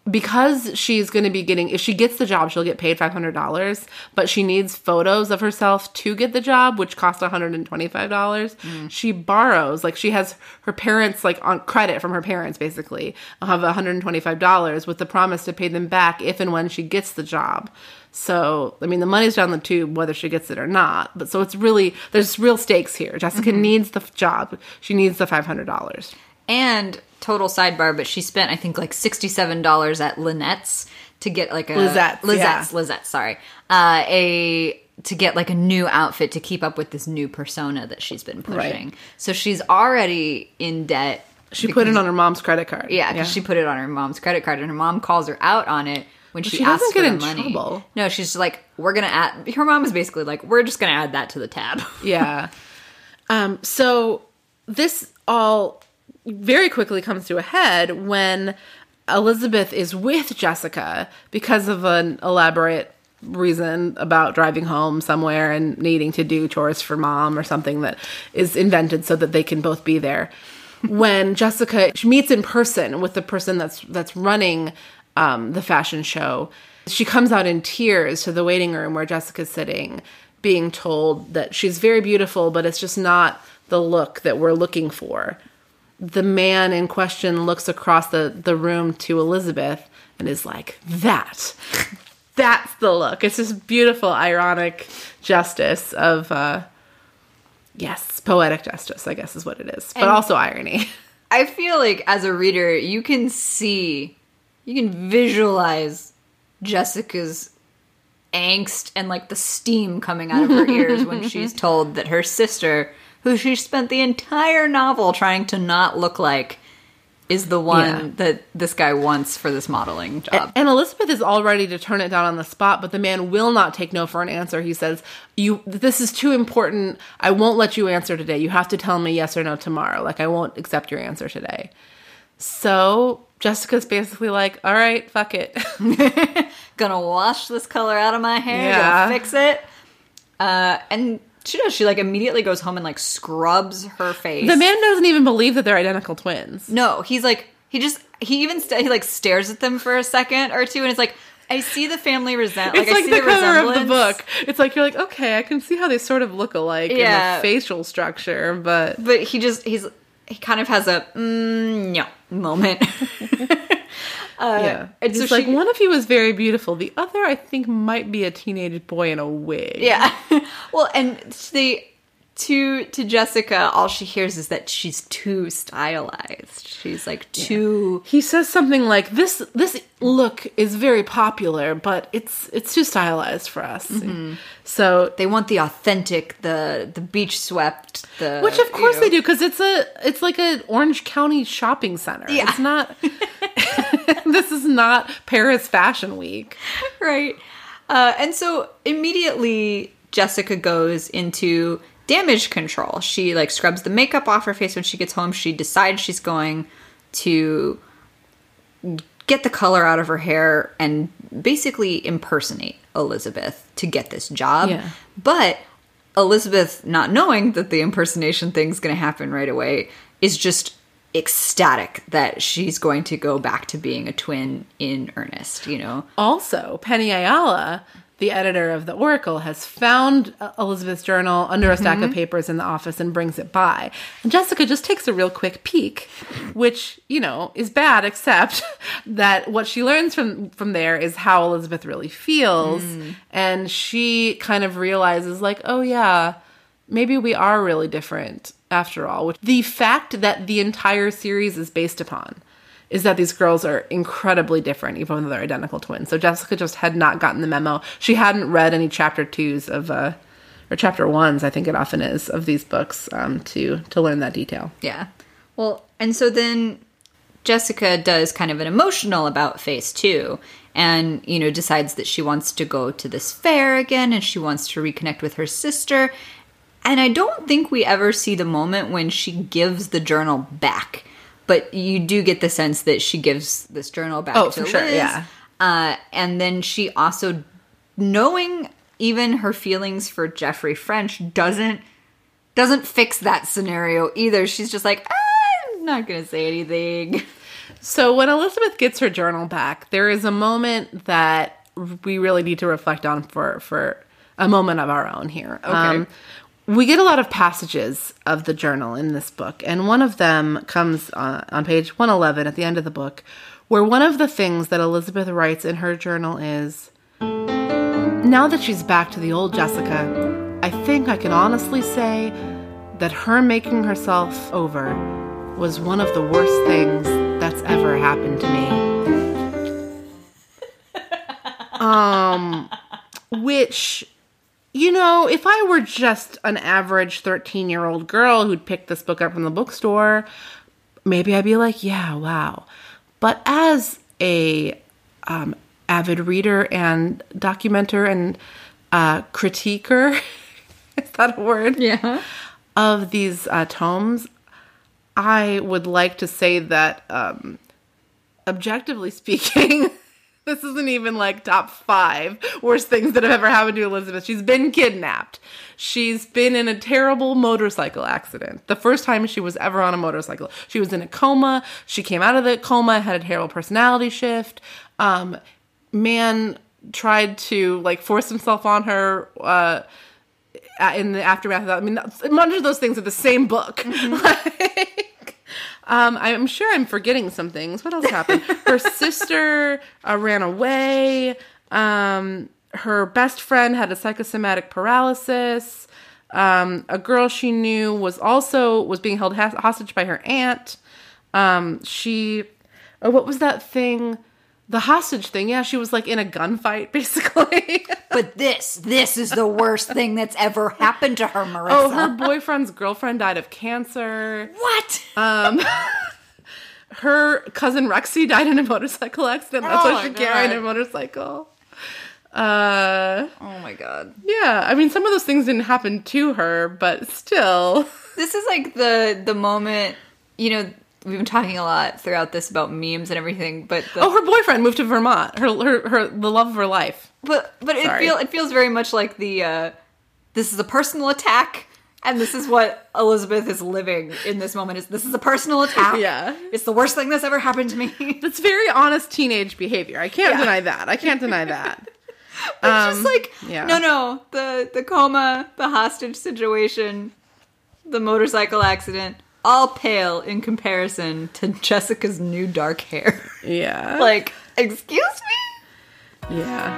because she's going to be getting if she gets the job she'll get paid $500 but she needs photos of herself to get the job which cost $125 mm. she borrows like she has her parents like on credit from her parents basically I'll have $125 with the promise to pay them back if and when she gets the job. So i mean the money's down the tube whether she gets it or not but so it's really there's real stakes here. Jessica mm-hmm. needs the f- job. She needs the $500 And total sidebar, but she spent I think like sixty seven dollars at Lynette's to get like a Lisette's, Lisette's, yeah. Lisette's, sorry, uh, a to get like a new outfit to keep up with this new persona that she's been pushing. So she's already in debt. she put it on her mom's credit card Yeah, because she put it on her mom's credit card, and her mom calls her out on it when she, she asks doesn't for the in money. trouble. No, she's just like, "We're gonna add." Her mom is basically like, "We're just gonna add that to the tab." yeah. Um, so this all very quickly comes to a head when Elizabeth is with Jessica because of an elaborate reason about driving home somewhere and needing to do chores for mom or something that is invented so that they can both be there. when Jessica meets in person with the person that's that's running um, the fashion show, she comes out in tears to the waiting room where Jessica's sitting, being told that she's very beautiful, but it's just not the look that we're looking for. The man in question looks across the, the room to Elizabeth and is like, That, that's the look. It's this beautiful, ironic justice of, uh, yes, poetic justice, I guess is what it is, but And- also irony. I feel like as a reader, you can see, you can visualize Jessica's angst and like the steam coming out of her ears when she's told that her sister, who she spent the entire novel trying to not look like, is the one Yeah. that this guy wants for this modeling job. And Elizabeth is all ready to turn it down on the spot, but the man will not take no for an answer. He says, "You, this is too important. I won't let you answer today. You have to tell me yes or no tomorrow. Like I won't accept your answer today." So Jessica's basically like, "All right, fuck it." Gonna wash this color out of my hair, Yeah. gonna fix it. Uh, and she does. She like immediately goes home and like scrubs her face. the man doesn't even believe that they're identical twins. No, he's like he just he even st- he like stares at them for a second or two, and it's like I see the family resent. Like, it's I like see the cover of the book. It's like you're like, okay, I can see how they sort of look alike in the facial structure, but but he just he's he kind of has a mm, no moment. Uh, yeah. and He's so like, she- one of you is very beautiful. The other, I think, might be a teenage boy in a wig. Yeah. well, and they to to Jessica, all she hears is that she's too stylized. She's like too. He says something like, "This this look is very popular, but it's it's too stylized for us." Mm-hmm. So, They want the authentic, the the beach swept, the which of you course know- they do because it's a it's like a Orange County shopping center. Yeah. It's not. this is not Paris Fashion Week. right? Uh, and so immediately Jessica goes into damage control. She like scrubs the makeup off her face when she gets home. She decides she's going to get the color out of her hair and basically impersonate Elizabeth to get this job. Yeah. But Elizabeth, not knowing that the impersonation thing's going to happen right away, is just ecstatic that she's going to go back to being a twin in earnest, you know? Also, Penny Ayala, the editor of the Oracle, has found uh, Elizabeth's journal under a stack of papers in the office and brings it by. And Jessica just takes a real quick peek, which, you know, is bad, except that what she learns from from there is how Elizabeth really feels. And she kind of realizes, like, oh, yeah, maybe we are really different after all. Which the fact that the entire series is based upon is that these girls are incredibly different, even though they're identical twins. So Jessica just had not gotten the memo. She hadn't read any chapter twos of, uh, or chapter ones, I think it often is, of these books um, to to learn that detail. Yeah. Well, and so then Jessica does kind of an emotional about phase two and, you know, decides that she wants to go to this fair again and she wants to reconnect with her sister. And I don't think we ever see the moment when she gives the journal back. But you do get the sense that she gives this journal back Oh, to for sure, Liz. yeah. Uh, and then she also, knowing even her feelings for Jeffrey French, doesn't doesn't fix that scenario either. She's just like, I'm not gonna say anything. So when Elizabeth gets her journal back, there is a moment that we really need to reflect on for for a moment of our own here. Okay. We get a lot of passages of the journal in this book, and one of them comes uh, on page 111 at the end of the book, where one of the things that Elizabeth writes in her journal is Now that she's back to the old Jessica, I think I can honestly say that her making herself over was one of the worst things that's ever happened to me. um, which, you know, if I were just an average 13 year old girl who'd picked this book up from the bookstore, maybe I'd be like, yeah, wow. But as a um, avid reader and documenter and uh, critiquer, is that a word? Yeah. Of these uh, tomes, I would like to say that, um, objectively speaking, this isn't even like top five worst things that have ever happened to Elizabeth. She's been kidnapped. She's been in a terrible motorcycle accident. The first time she was ever on a motorcycle. She was in a coma. She came out of the coma, had a terrible personality shift. Um, man tried to like force himself on her. Uh, in the aftermath of that. I mean, a bunch of those things are the same book. like, um, I'm sure I'm forgetting some things. What else happened? Her sister uh, ran away. Um, her best friend had a psychosomatic paralysis. Um, a girl she knew was also was being held has- hostage by her aunt. Um, she, oh, what was that thing? The hostage thing. Yeah, she was like in a gunfight, basically. But this, this is the worst thing that's ever happened to her, Marissa. Oh, her boyfriend's girlfriend died of cancer. what? Um, her cousin Rexy died in a motorcycle accident. That's Oh why my she can't a motorcycle. Uh, oh my god. yeah. I mean, some of those things didn't happen to her, but still. This is like the the moment, you know, we've been talking a lot throughout this about memes and everything, but the, Oh, her boyfriend moved to Vermont. Her, her, her, the love of her life. but but it Sorry. feel it feels very much like the uh this is a personal attack and this is what Elizabeth is living in this moment is this is a personal attack. Yeah. It's the worst thing that's ever happened to me. That's very honest teenage behavior. I can't Yeah. deny that. I can't deny that. It's just like Um, yeah. no no, the the coma, the hostage situation, the motorcycle accident, all pale in comparison to Jessica's new dark hair. Yeah. like, excuse me? Yeah.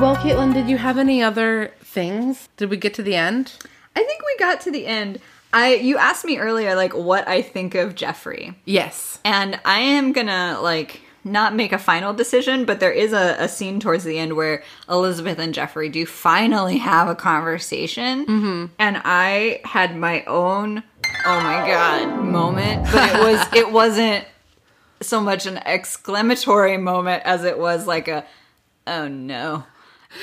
Well, Caitlin, did you have any other things? Did we get to the end? I think we got to the end. I you asked me earlier like what I think of Jeffrey. Yes. And I am gonna like not make a final decision, but there is a, a scene towards the end where Elizabeth and Jeffrey do finally have a conversation. Mm-hmm. And I had my own oh my god moment, but it was it wasn't so much an exclamatory moment as it was like a oh no.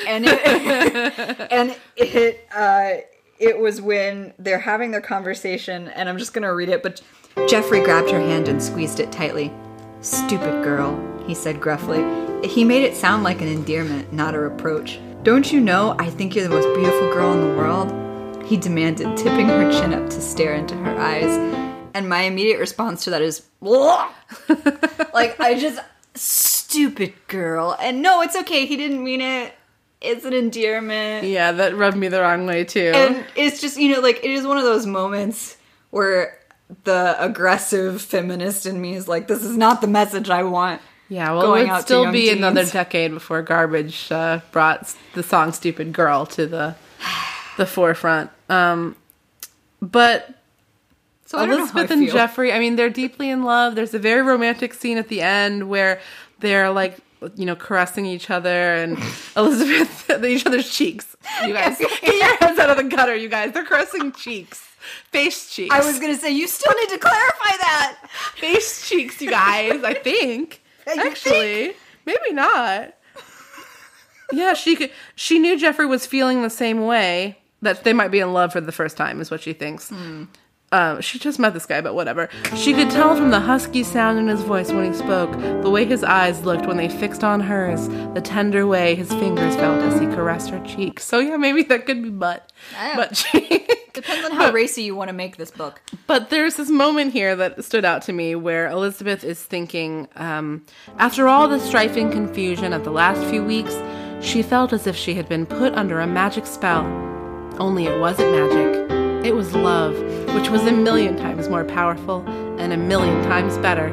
And it and it uh it was when they're having their conversation and I'm just going to read it but Jeffrey grabbed her hand and squeezed it tightly. "Stupid girl," he said gruffly. He made it sound like an endearment, not a reproach. "Don't you know I think you're the most beautiful girl in the world?" He demanded, tipping her chin up to stare into her eyes. And my immediate response to that is, like I just stupid girl. And no, it's okay. He didn't mean it. It's an endearment. Yeah, that rubbed me the wrong way too. And it's just, you know, like it is one of those moments where the aggressive feminist in me is like, this is not the message I want. yeah, well, it would still be another decade before Garbage uh, brought the song "Stupid Girl" to the the forefront. Um, but So I don't know how Elizabeth and. Jeffrey, I mean, they're deeply in love. There's a very romantic scene at the end where they're like, you know, caressing each other and Elizabeth, each other's cheeks. You guys, get your heads out of the gutter, you guys. They're caressing cheeks, face cheeks. I was gonna say you still need to clarify that. face cheeks, you guys. I think You actually, maybe not. Yeah, she could. She knew Jeffrey was feeling the same way that they might be in love for the first time, is what she thinks. Hmm. Um, she just met this guy, but whatever. She could tell from the husky sound in his voice when he spoke, the way his eyes looked when they fixed on hers, the tender way his fingers felt as he caressed her cheeks. So yeah, maybe that could be butt, Yeah. but. Depends on how racy you want to make this book. But there's this moment here that stood out to me where Elizabeth is thinking, um, after all the strife and confusion of the last few weeks, she felt as if she had been put under a magic spell. Only it wasn't magic. It was love, which was a million times more powerful and a million times better.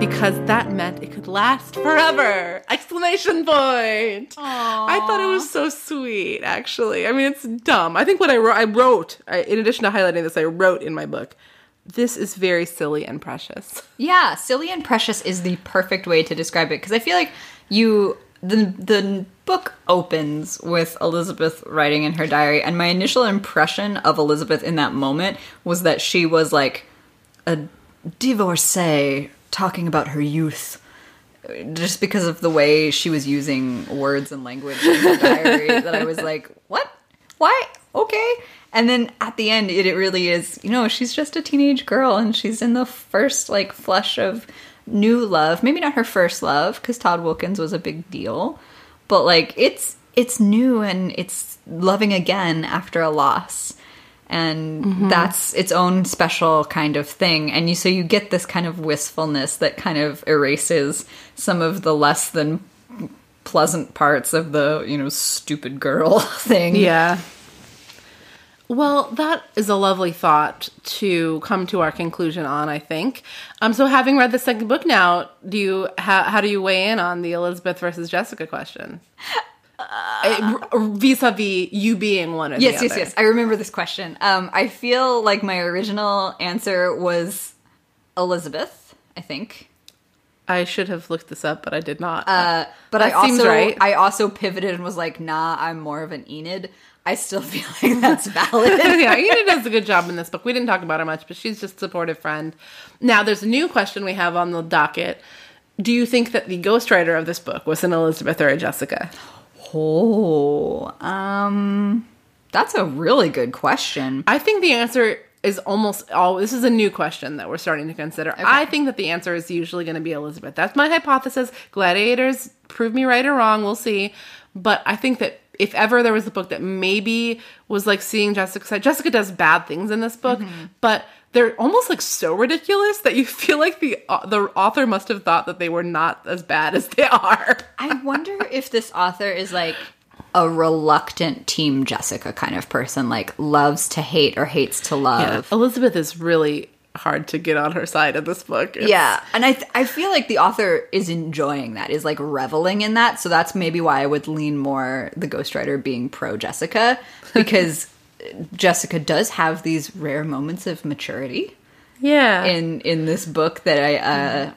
Because that meant it could last forever! Exclamation point! I thought it was so sweet, actually. I mean, it's dumb. I think what I wrote, I wrote, I, in addition to highlighting this, I wrote in my book, this is very silly and precious. Yeah, silly and precious is the perfect way to describe it because I feel like you the the book opens with Elizabeth writing in her diary and my initial impression of Elizabeth in that moment was that she was like a divorcee talking about her youth just because of the way she was using words and language in her diary that I was like, "What? Why? Okay." And then at the end, it, it really is, you know, she's just a teenage girl and she's in the first like flush of new love. Maybe not her first love because Todd Wilkins was a big deal, but like it's it's new and it's loving again after a loss. And mm-hmm. that's its own special kind of thing. And you so you get this kind of wistfulness that kind of erases some of the less than pleasant parts of the, you know, stupid girl thing. Yeah. Well, that is a lovely thought to come to our conclusion on, I think. Um, so having read the second book now, do you how, how do you weigh in on the Elizabeth versus Jessica question? Uh, vis-a-vis you being one of Yes, the yes, yes. I remember this question. Um, I feel like my original answer was Elizabeth, I think. I should have looked this up, but I did not. Uh, but I That seems also right. I also pivoted and was like, nah, I'm more of an Enid. I still feel like that's valid. yeah, Enid does a good job in this book. We didn't talk about her much, but she's just a supportive friend. Now, there's a new question we have on the docket. Do you think that the ghostwriter of this book was an Elizabeth or a Jessica? oh, um, that's a really good question. I think the answer is almost all. This is a new question that we're starting to consider. I think that the answer is usually going to be Elizabeth. That's my hypothesis. Gladiators prove me right or wrong. We'll see. But I think that if ever there was a book that maybe was like seeing Jessica side, Jessica does bad things in this book, but they're almost like so ridiculous that you feel like the uh, the author must have thought that they were not as bad as they are. I wonder if this author is like a reluctant team Jessica kind of person, like loves to hate or hates to Yeah, love. Elizabeth is really hard to get on her side in this book. It's- Yeah, and I th- I feel like the author is enjoying that, is like reveling in that. So that's maybe why I would lean more the ghostwriter being pro Jessica because Jessica does have these rare moments of maturity yeah. in in this book that I uh,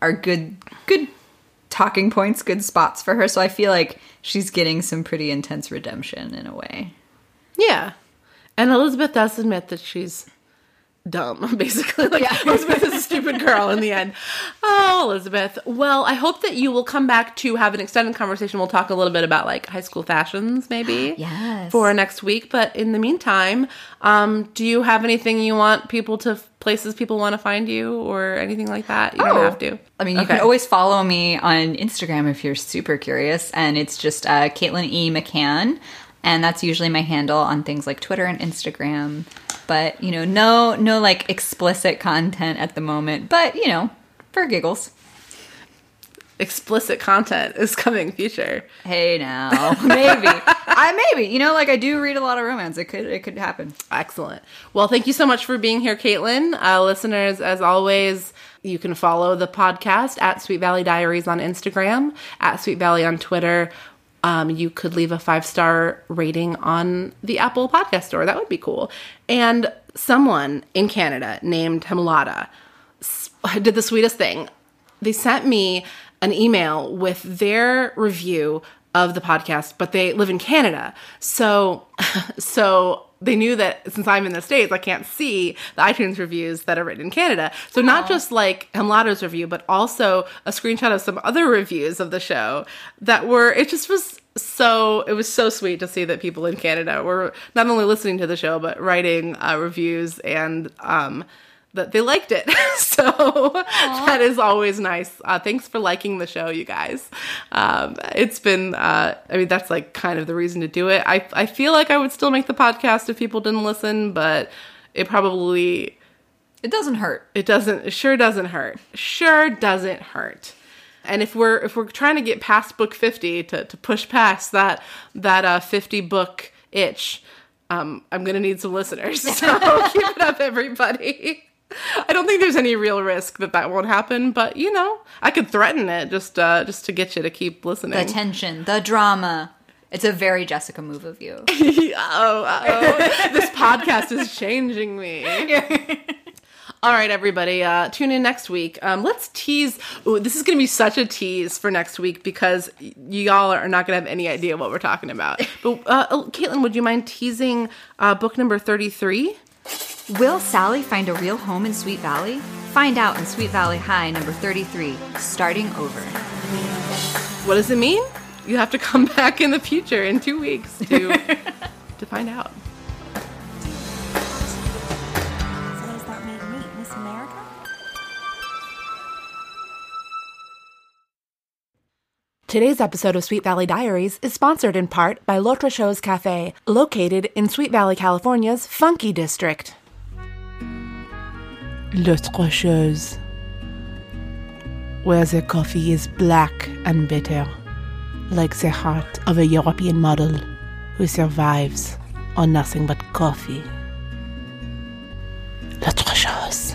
are good good talking points, good spots for her. So I feel like she's getting some pretty intense redemption in a way. Yeah. And Elizabeth does admit that she's dumb, basically. Like, Yeah. Elizabeth is a stupid girl in the end. Oh, Elizabeth. Well, I hope that you will come back to have an extended conversation. We'll talk a little bit about like high school fashions, maybe. Yes. For next week. But in the meantime, um, do you have anything you want people to, places people want to find you or anything like that? You don't Oh. have to. I mean, you Okay. can always follow me on Instagram if you're super curious, and it's just uh, Caitlin E. McCann, and that's usually my handle on things like Twitter and Instagram. But you know, no, no like explicit content at the moment. But you know, for giggles. Explicit content is coming future. Hey now, maybe I maybe you know like I do read a lot of romance. It could it could happen. Excellent. Well, thank you so much for being here, Caitlin. Uh, listeners, as always, you can follow the podcast at Sweet Valley Diaries on Instagram, at Sweet Valley on Twitter. Um, you could leave a five star rating on the Apple Podcast Store. That would be cool. And someone in Canada named Himlada s- did the sweetest thing. They sent me an email with their review of the podcast, but they live in Canada. So so they knew that since I'm in the States, I can't see the iTunes reviews that are written in Canada. So not just like Hemlada's review, but also a screenshot of some other reviews of the show that were it just was so it was so sweet to see that people in Canada were not only listening to the show but writing uh, reviews and um that they liked it. so that is always nice. Uh, thanks for liking the show, you guys. Um, it's been, uh, I mean, that's like kind of the reason to do it. I, I feel like I would still make the podcast if people didn't listen, but it probably, It doesn't hurt. it doesn't, it sure doesn't hurt. Sure doesn't hurt. And if we're if we're trying to get past book fifty to, to push past that that uh, fifty book itch, um, I'm gonna need some listeners. So keep it up, everybody. I don't think there's any real risk that that won't happen, but you know, I could threaten it just uh, just to get you to keep listening. The tension, the drama. It's a very Jessica move of you. oh, oh, this podcast is changing me. All right, everybody, uh, tune in next week. Um, let's tease. Ooh, this is going to be such a tease for next week because y- y'all are not going to have any idea what we're talking about. But uh, Caitlin, would you mind teasing uh, book number thirty-three? Will Sally find a real home in Sweet Valley? Find out in Sweet Valley High, number 33, starting over. What does it mean? You have to come back in the future in two weeks to to find out. Today's episode of Sweet Valley Diaries is sponsored in part by L'Autre Chose Cafe, located in Sweet Valley, California's Funky District. L'Autre Chose, where the coffee is black and bitter, like the heart of a European model who survives on nothing but coffee. L'Autre Chose,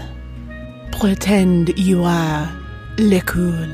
pretend you are le cool.